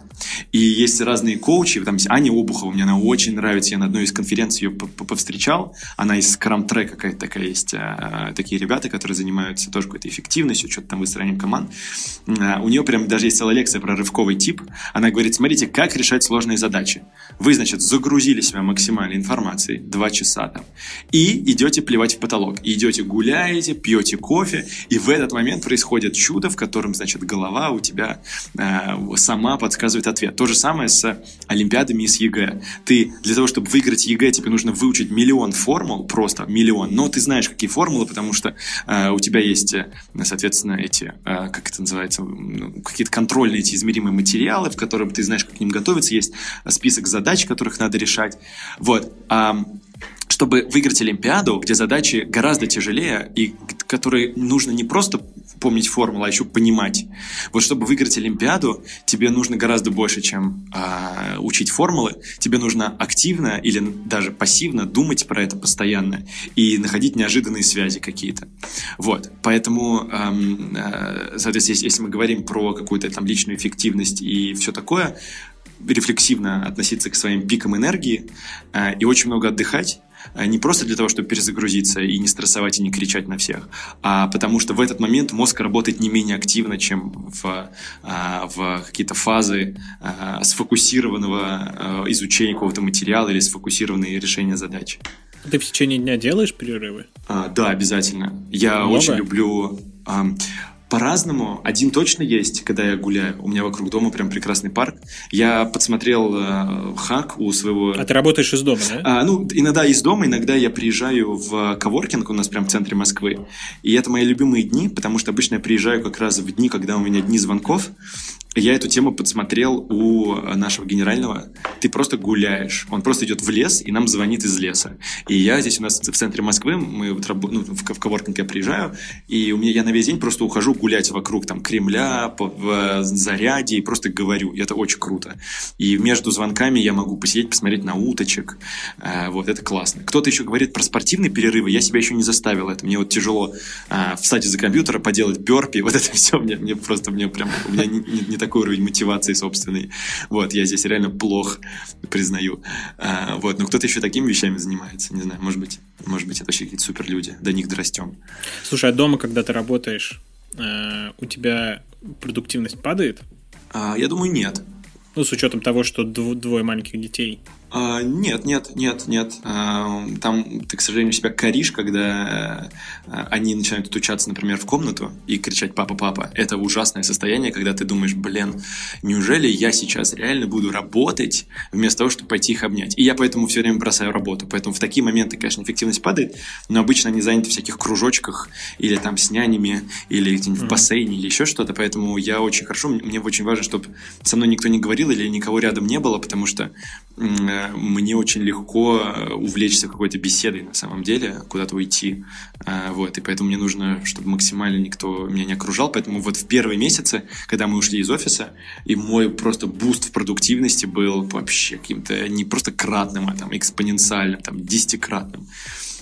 И есть разные коучи, там есть Аня Обухова, мне она очень нравится, я на одной из конференций ее повстречал, она из Track какая-то такая есть, а, такие ребята, которые занимаются тоже какой-то эффективностью, что-то там выстроением команд. А, у нее прям даже есть целая лекция про рывковый тип. Она говорит, смотрите, как решать сложные задачи. Вы, значит, загрузили себя максимальной информацией, два часа там, и идете плевать в потолок. И идете гуляете, пьете кофе, и в этот момент происходит чудо, в котором, значит, голова у тебя э, сама подсказывает ответ. То же самое с олимпиадами и с ЕГЭ. Ты для того, чтобы выиграть ЕГЭ, тебе нужно выучить миллион формул, просто миллион, но ты знаешь, какие формулы, потому что э, у тебя есть, э, соответственно, эти, э, как это называется, ну, какие-то контрольные эти измеримые материалы, в которых ты знаешь, как к ним готовиться, есть список задач, которых надо решать. Вот. А чтобы выиграть Олимпиаду, где задачи гораздо тяжелее и которые нужно не просто помнить формулу, а еще понимать. Вот чтобы выиграть Олимпиаду, тебе нужно гораздо больше, чем э, учить формулы. Тебе нужно активно или даже пассивно думать про это постоянно и находить неожиданные связи какие-то. Вот. Поэтому, эм, э, соответственно, если, мы говорим про какую-то там личную эффективность и все такое, рефлексивно относиться к своим пикам энергии э, и очень много отдыхать, не просто для того, чтобы перезагрузиться и не стрессовать и не кричать на всех, а потому что в этот момент мозг работает не менее активно, чем в, э, в какие-то фазы э, сфокусированного изучения какого-то материала или сфокусированные решения задач. Ты в течение дня делаешь перерывы? А, да, обязательно. Я Много? очень люблю... По-разному. Один точно есть, когда я гуляю. У меня вокруг дома прям прекрасный парк. Я подсмотрел э, хак у своего... А ты работаешь из дома, да? А, ну, иногда из дома, иногда я приезжаю в коворкинг у нас прям в центре Москвы. И это мои любимые дни, потому что обычно я приезжаю как раз в дни, когда у меня дни звонков. Я эту тему подсмотрел у нашего генерального. Ты просто гуляешь. Он просто идет в лес и нам звонит из леса. И я здесь у нас в центре Москвы, мы вот, ну, в, в коворкинг я приезжаю, и у меня я на весь день просто ухожу гулять вокруг там Кремля, по, в Заряде и просто говорю. И это очень круто. И между звонками я могу посидеть, посмотреть на уточек. Э, вот, это классно. Кто-то еще говорит про спортивные перерывы. Я себя еще не заставил это. Мне вот тяжело э, встать из-за компьютера, поделать бёрпи. Вот это все мне, мне просто, мне прям, у меня не, не, не такой уровень мотивации собственной. Вот, я здесь реально плох, признаю. А, вот, но кто-то еще такими вещами занимается, не знаю, может быть, может быть, это вообще какие-то супер люди, до них дорастем. Слушай, а дома, когда ты работаешь, э, у тебя продуктивность падает? А, я думаю, нет. Ну, с учетом того, что двое маленьких детей. А, нет, нет, нет, нет. А, там ты, к сожалению, себя коришь, когда а, они начинают отучаться, например, в комнату и кричать «папа, папа». Это ужасное состояние, когда ты думаешь, блин, неужели я сейчас реально буду работать вместо того, чтобы пойти их обнять? И я поэтому все время бросаю работу. Поэтому в такие моменты, конечно, эффективность падает, но обычно они заняты в всяких кружочках или там с нянями, или в бассейне, или еще что-то. Поэтому я очень хорошо, мне очень важно, чтобы со мной никто не говорил или никого рядом не было, потому что мне очень легко э, увлечься какой-то беседой на самом деле, куда-то уйти. Э, вот, и поэтому мне нужно, чтобы максимально никто меня не окружал. Поэтому вот в первые месяцы, когда мы ушли из офиса, и мой просто boost в продуктивности был вообще каким-то не просто кратным, а там экспоненциальным, там десятикратным.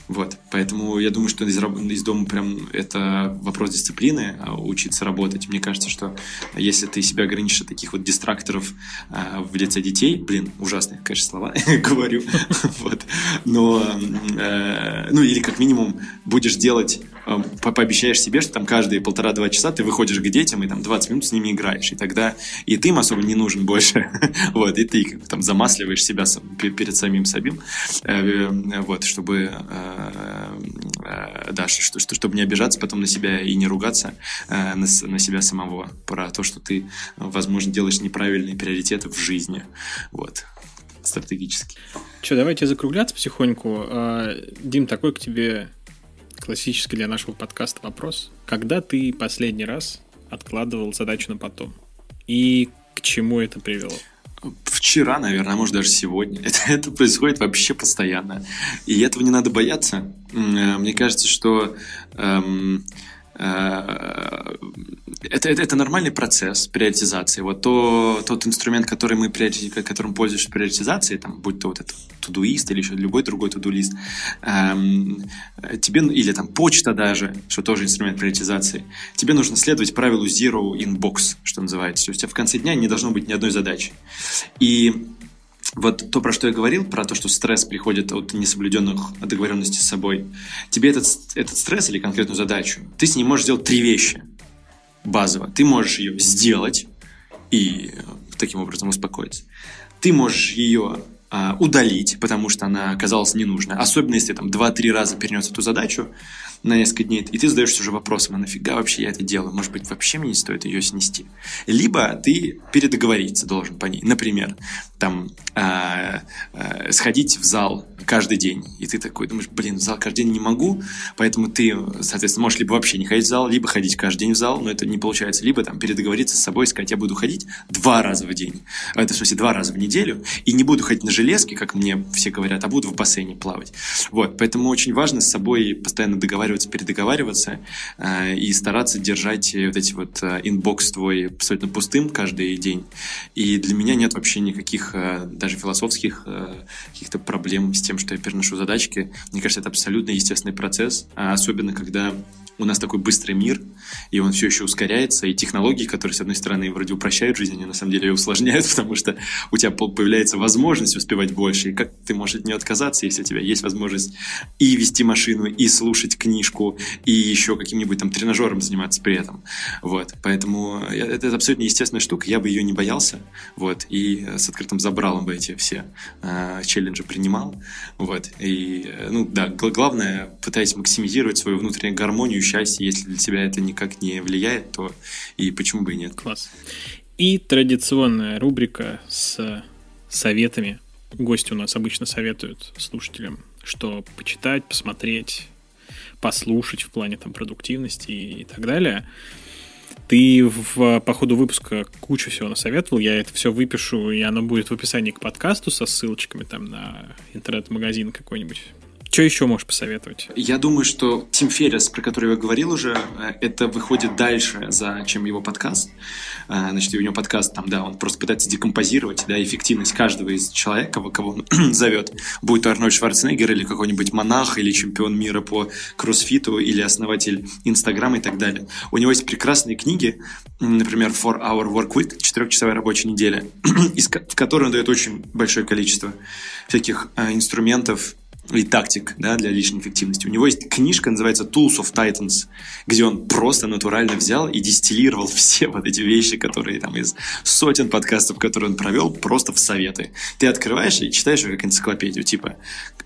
Вот, поэтому я думаю, что из, из дома прям это вопрос дисциплины, а учиться работать. Мне кажется, что если ты себя ограничишь от таких вот дистракторов а, в лице детей, блин, ужасные, конечно, слова говорю, вот, но, э, ну или как минимум будешь делать по пообещаешь себе, что там каждые полтора-два часа ты выходишь к детям и там 20 минут с ними играешь. И тогда и ты им особо не нужен больше. вот, и ты там замасливаешь себя перед самим собой. Э, вот, чтобы, э, э, да, что, что, чтобы не обижаться потом на себя и не ругаться на, на себя самого. Про то, что ты, возможно, делаешь неправильные приоритеты в жизни. Вот стратегически. Что, давайте закругляться потихоньку. А, Дим, такой к тебе классический для нашего подкаста вопрос. Когда ты последний раз откладывал задачу на потом? И к чему это привело? Вчера, наверное, а может даже сегодня. Это, это происходит вообще постоянно. И этого не надо бояться. Э, мне кажется, что эм, это, это, это нормальный процесс приоритизации. Вот то, тот инструмент, который мы которым пользуешься приоритизацией, там, будь то вот это тудуист или еще любой другой тудулист, эм, тебе, или там почта даже, что тоже инструмент приоритизации, тебе нужно следовать правилу zero in что называется. То есть у тебя в конце дня не должно быть ни одной задачи. И вот то, про что я говорил, про то, что стресс приходит от несоблюденных договоренностей с собой, тебе этот, этот стресс или конкретную задачу, ты с ней можешь сделать три вещи базово. Ты можешь ее сделать и таким образом успокоиться. Ты можешь ее а, удалить, потому что она оказалась ненужной. Особенно если там 2-3 раза перенес эту задачу, на несколько дней, и ты задаешься уже вопросом, а нафига вообще я это делаю? Может быть, вообще мне не стоит ее снести? Либо ты передоговориться должен по ней. Например, там э, э, сходить в зал каждый день, и ты такой думаешь, блин, в зал каждый день не могу, поэтому ты, соответственно, можешь либо вообще не ходить в зал, либо ходить каждый день в зал, но это не получается, либо там передоговориться с собой, сказать, я буду ходить два раза в день, это в смысле два раза в неделю, и не буду ходить на железке, как мне все говорят, а буду в бассейне плавать. Вот, поэтому очень важно с собой постоянно договариваться, передоговариваться э, и стараться держать вот эти вот э, inbox твой абсолютно пустым каждый день. И для меня нет вообще никаких Э, даже философских э, каких-то проблем с тем, что я переношу задачки. Мне кажется, это абсолютно естественный процесс, а особенно когда у нас такой быстрый мир, и он все еще ускоряется, и технологии, которые, с одной стороны, вроде упрощают жизнь, они на самом деле ее усложняют, потому что у тебя появляется возможность успевать больше, и как ты можешь от нее отказаться, если у тебя есть возможность и вести машину, и слушать книжку, и еще каким-нибудь там тренажером заниматься при этом. Вот, поэтому это, это абсолютно естественная штука, я бы ее не боялся, вот, и с открытым забралом бы эти все э, челленджи принимал, вот, и, э, ну, да, главное, пытаясь максимизировать свою внутреннюю гармонию, счастье, если для тебя это никак не влияет, то и почему бы и нет. Класс. И традиционная рубрика с советами. Гости у нас обычно советуют слушателям, что почитать, посмотреть, послушать в плане там продуктивности и так далее. Ты в, по ходу выпуска кучу всего насоветовал, я это все выпишу, и оно будет в описании к подкасту со ссылочками там на интернет-магазин какой-нибудь что еще можешь посоветовать? Я думаю, что Тим Феррис, про который я говорил уже, э, это выходит дальше, за, чем его подкаст. Э, значит, у него подкаст там, да, он просто пытается декомпозировать, да, эффективность каждого из человека, кого он зовет. Будь то Арнольд Шварценеггер или какой-нибудь монах, или чемпион мира по кроссфиту, или основатель Инстаграма и так далее. У него есть прекрасные книги, например, Four Hour Work Week, четырехчасовая рабочая неделя, в которой он дает очень большое количество всяких э, инструментов, и тактик да, для личной эффективности. У него есть книжка, называется Tools of Titans, где он просто натурально взял и дистиллировал все вот эти вещи, которые там из сотен подкастов, которые он провел, просто в советы. Ты открываешь и читаешь как энциклопедию, типа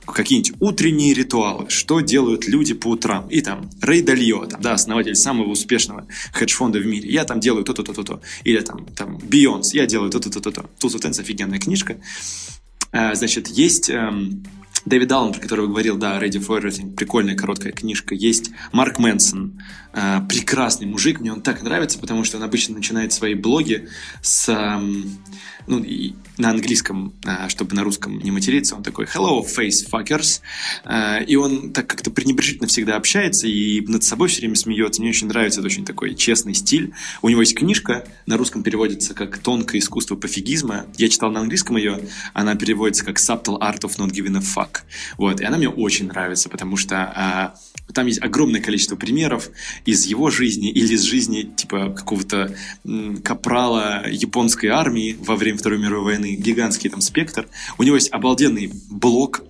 какие-нибудь утренние ритуалы, что делают люди по утрам. И там Рэй Дальо, там, да, основатель самого успешного хедж-фонда в мире. Я там делаю то-то, то-то, то. Или там, там Бейонс, я делаю то-то, то-то, то. Tools of Titans офигенная книжка. А, значит, есть эм, Дэвид Аллен, про которого говорил, да, Ready for Everything, прикольная короткая книжка. Есть Марк Мэнсон, э, прекрасный мужик, мне он так нравится, потому что он обычно начинает свои блоги с, э, ну, и на английском, э, чтобы на русском не материться, он такой «Hello, face fuckers», э, и он так как-то пренебрежительно всегда общается и над собой все время смеется. Мне очень нравится, это очень такой честный стиль. У него есть книжка, на русском переводится как «Тонкое искусство пофигизма». Я читал на английском ее, она переводится как «Subtle art of not giving a fuck». Вот, и она мне очень нравится, потому что а, там есть огромное количество примеров из его жизни или из жизни типа какого-то капрала японской армии во время Второй мировой войны, гигантский там спектр. У него есть обалденный блог,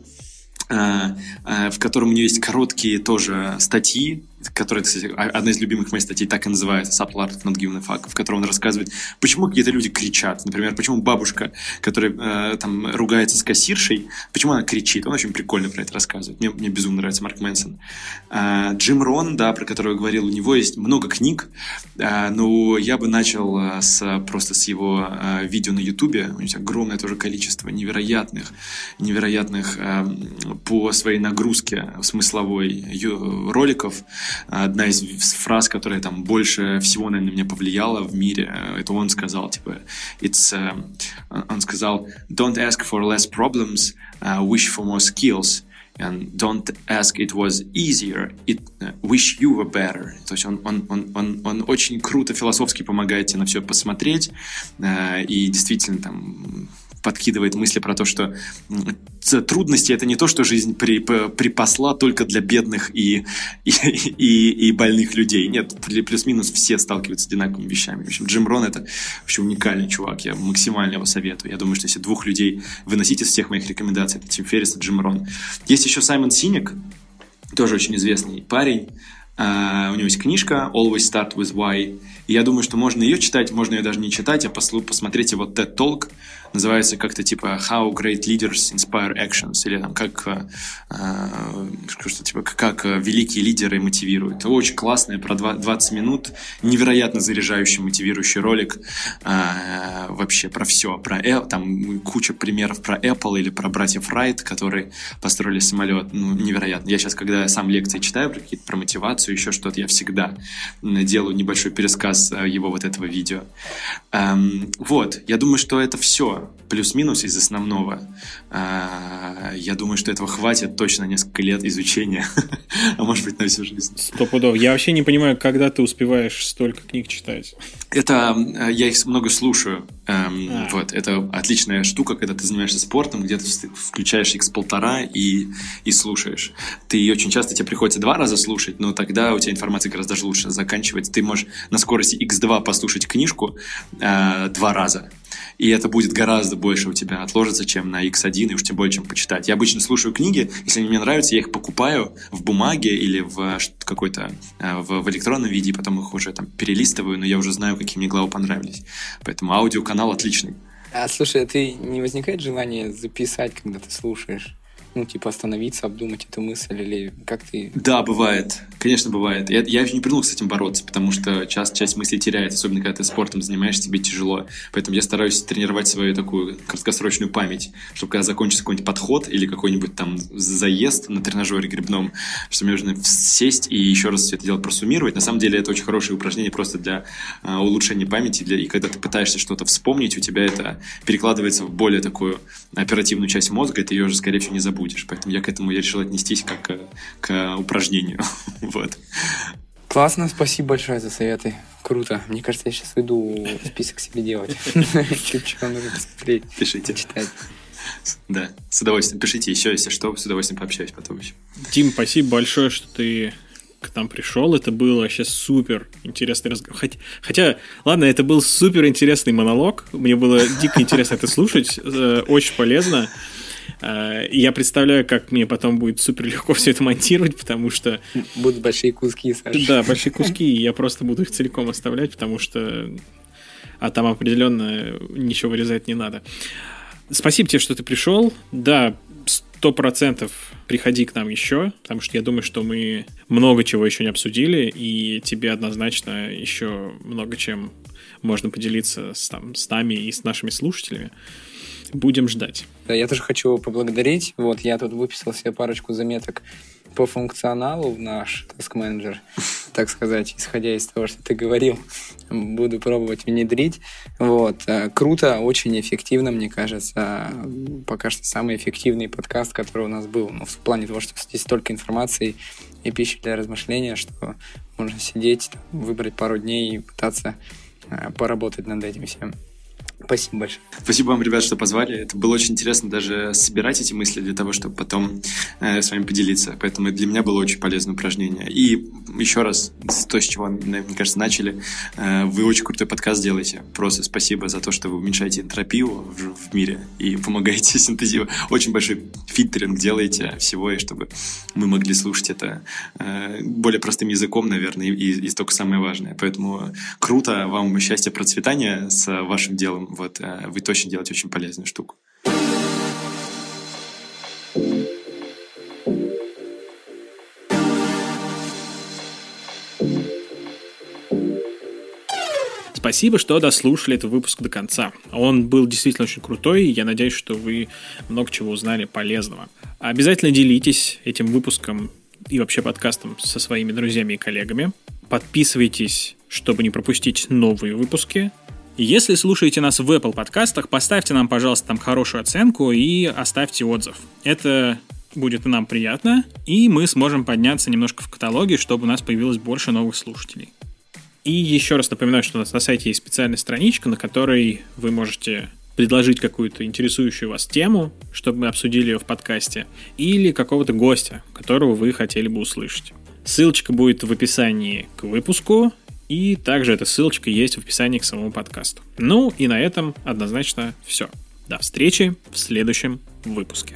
а, а, в котором у него есть короткие тоже статьи, которая, кстати, одна из любимых моих статей так и называется Subtle Art Not Giving a Fuck, в котором он рассказывает, почему какие-то люди кричат. Например, почему бабушка, которая э, там ругается с кассиршей, почему она кричит. Он очень прикольно про это рассказывает. Мне, мне безумно нравится Марк Мэнсон. Э, Джим Рон, да, про которого я говорил, у него есть много книг, э, но я бы начал э, с, просто с его э, видео на Ютубе. У него есть огромное тоже количество невероятных, невероятных э, по своей нагрузке смысловой роликов, одна из фраз, которая там больше всего, наверное, меня повлияла в мире, э, это он сказал, типа, it's, uh, он сказал, don't ask for less problems, uh, wish for more skills. And don't ask it was easier, it uh, wish you were better. То есть он, он, он, он, он очень круто философски помогает тебе на все посмотреть, uh, и действительно там подкидывает мысли про то, что трудности это не то, что жизнь при, припасла только для бедных и, и, и, и больных людей. Нет, плюс-минус все сталкиваются с одинаковыми вещами. В общем, Джим Рон это вообще уникальный чувак. Я максимально его советую. Я думаю, что если двух людей выносить из всех моих рекомендаций, это Тим Феррис и Джим Рон. Есть еще Саймон Синик, тоже очень известный парень. Uh, у него есть книжка Always Start With Why. И я думаю, что можно ее читать, можно ее даже не читать, а посмотреть его TED Talk называется как-то типа How Great Leaders Inspire Actions, или там как, э, что типа, как великие лидеры мотивируют. Очень классное, про 20 минут, невероятно заряжающий, мотивирующий ролик, вообще про все, про там куча примеров про Apple или про братьев Райт, которые построили самолет, ну, невероятно. Я сейчас, когда сам лекции читаю про про мотивацию, еще что-то, я всегда делаю небольшой пересказ его вот этого видео. Эм, вот, я думаю, что это все плюс-минус из основного. Э, я думаю, что этого хватит точно несколько лет изучения, а может быть на всю жизнь. Сто пудов. Я вообще не понимаю, когда ты успеваешь столько книг читать. Это э, я их много слушаю. Эм, а. Вот, это отличная штука, когда ты занимаешься спортом, где ты включаешь x полтора и, и слушаешь. Ты очень часто тебе приходится два раза слушать, но тогда у тебя информация гораздо лучше заканчивается. Ты можешь на скорости x2 послушать книжку э, два раза, и это будет гораздо больше у тебя отложится, чем на X1, и уж тем более, чем почитать. Я обычно слушаю книги, если они мне нравятся, я их покупаю в бумаге или в какой-то э, в, в электронном виде, и потом их уже там перелистываю, но я уже знаю, какие мне главы понравились. Поэтому аудиоканал отличный. А слушай, а ты не возникает желание записать, когда ты слушаешь? Ну, типа, остановиться, обдумать эту мысль, или как ты... Да, бывает. Конечно, бывает. Я, я не придумал с этим бороться, потому что часть, часть мыслей теряется, особенно когда ты спортом занимаешься, тебе тяжело. Поэтому я стараюсь тренировать свою такую краткосрочную память, чтобы когда закончится какой-нибудь подход или какой-нибудь там заезд на тренажере грибном, что мне нужно сесть и еще раз все это дело просуммировать. На самом деле это очень хорошее упражнение просто для uh, улучшения памяти, для, и когда ты пытаешься что-то вспомнить, у тебя это перекладывается в более такую оперативную часть мозга, и ты ее уже, скорее всего, не забудешь будешь. Поэтому я к этому я решил отнестись как к, к упражнению. вот. Классно, спасибо большое за советы. Круто. Мне кажется, я сейчас иду список себе делать. Что нужно посмотреть. Пишите. Читать. Да, с удовольствием. Пишите еще, если что, с удовольствием пообщаюсь потом еще. Тим, спасибо большое, что ты к нам пришел. Это был вообще супер интересный разговор. Хотя, хотя, ладно, это был супер интересный монолог. Мне было дико интересно это слушать. Э, очень полезно. Э, я представляю, как мне потом будет супер легко все это монтировать, потому что... Будут большие куски, Саша. Да, большие куски, и я просто буду их целиком оставлять, потому что... А там определенно ничего вырезать не надо. Спасибо тебе, что ты пришел. Да, сто процентов приходи к нам еще, потому что я думаю, что мы много чего еще не обсудили, и тебе однозначно еще много чем можно поделиться с, там, с нами и с нашими слушателями. Будем ждать. Да, я тоже хочу поблагодарить. Вот, я тут выписал себе парочку заметок по функционалу в наш Task Manager, так сказать, исходя из того, что ты говорил, буду пробовать внедрить. Вот. Э, круто, очень эффективно, мне кажется. Пока что самый эффективный подкаст, который у нас был. Ну, в плане того, что здесь столько информации и пищи для размышления, что можно сидеть, выбрать пару дней и пытаться э, поработать над этим всем. Спасибо большое. Спасибо вам, ребят, что позвали. Это было очень интересно даже собирать эти мысли для того, чтобы потом э, с вами поделиться. Поэтому для меня было очень полезное упражнение. И еще раз, то, с чего, мне кажется, начали, э, вы очень крутой подкаст делаете. Просто спасибо за то, что вы уменьшаете энтропию в, в мире и помогаете синтезировать. Очень большой фильтринг делаете всего, и чтобы мы могли слушать это э, более простым языком, наверное, и, и, и только самое важное. Поэтому круто, вам счастья, процветания с вашим делом вот э, вы точно делаете очень полезную штуку. Спасибо, что дослушали этот выпуск до конца. Он был действительно очень крутой, и я надеюсь, что вы много чего узнали полезного. Обязательно делитесь этим выпуском и вообще подкастом со своими друзьями и коллегами. Подписывайтесь, чтобы не пропустить новые выпуски. Если слушаете нас в Apple подкастах, поставьте нам, пожалуйста, там хорошую оценку и оставьте отзыв. Это будет нам приятно, и мы сможем подняться немножко в каталоге, чтобы у нас появилось больше новых слушателей. И еще раз напоминаю, что у нас на сайте есть специальная страничка, на которой вы можете предложить какую-то интересующую вас тему, чтобы мы обсудили ее в подкасте, или какого-то гостя, которого вы хотели бы услышать. Ссылочка будет в описании к выпуску, и также эта ссылочка есть в описании к самому подкасту. Ну и на этом однозначно все. До встречи в следующем выпуске.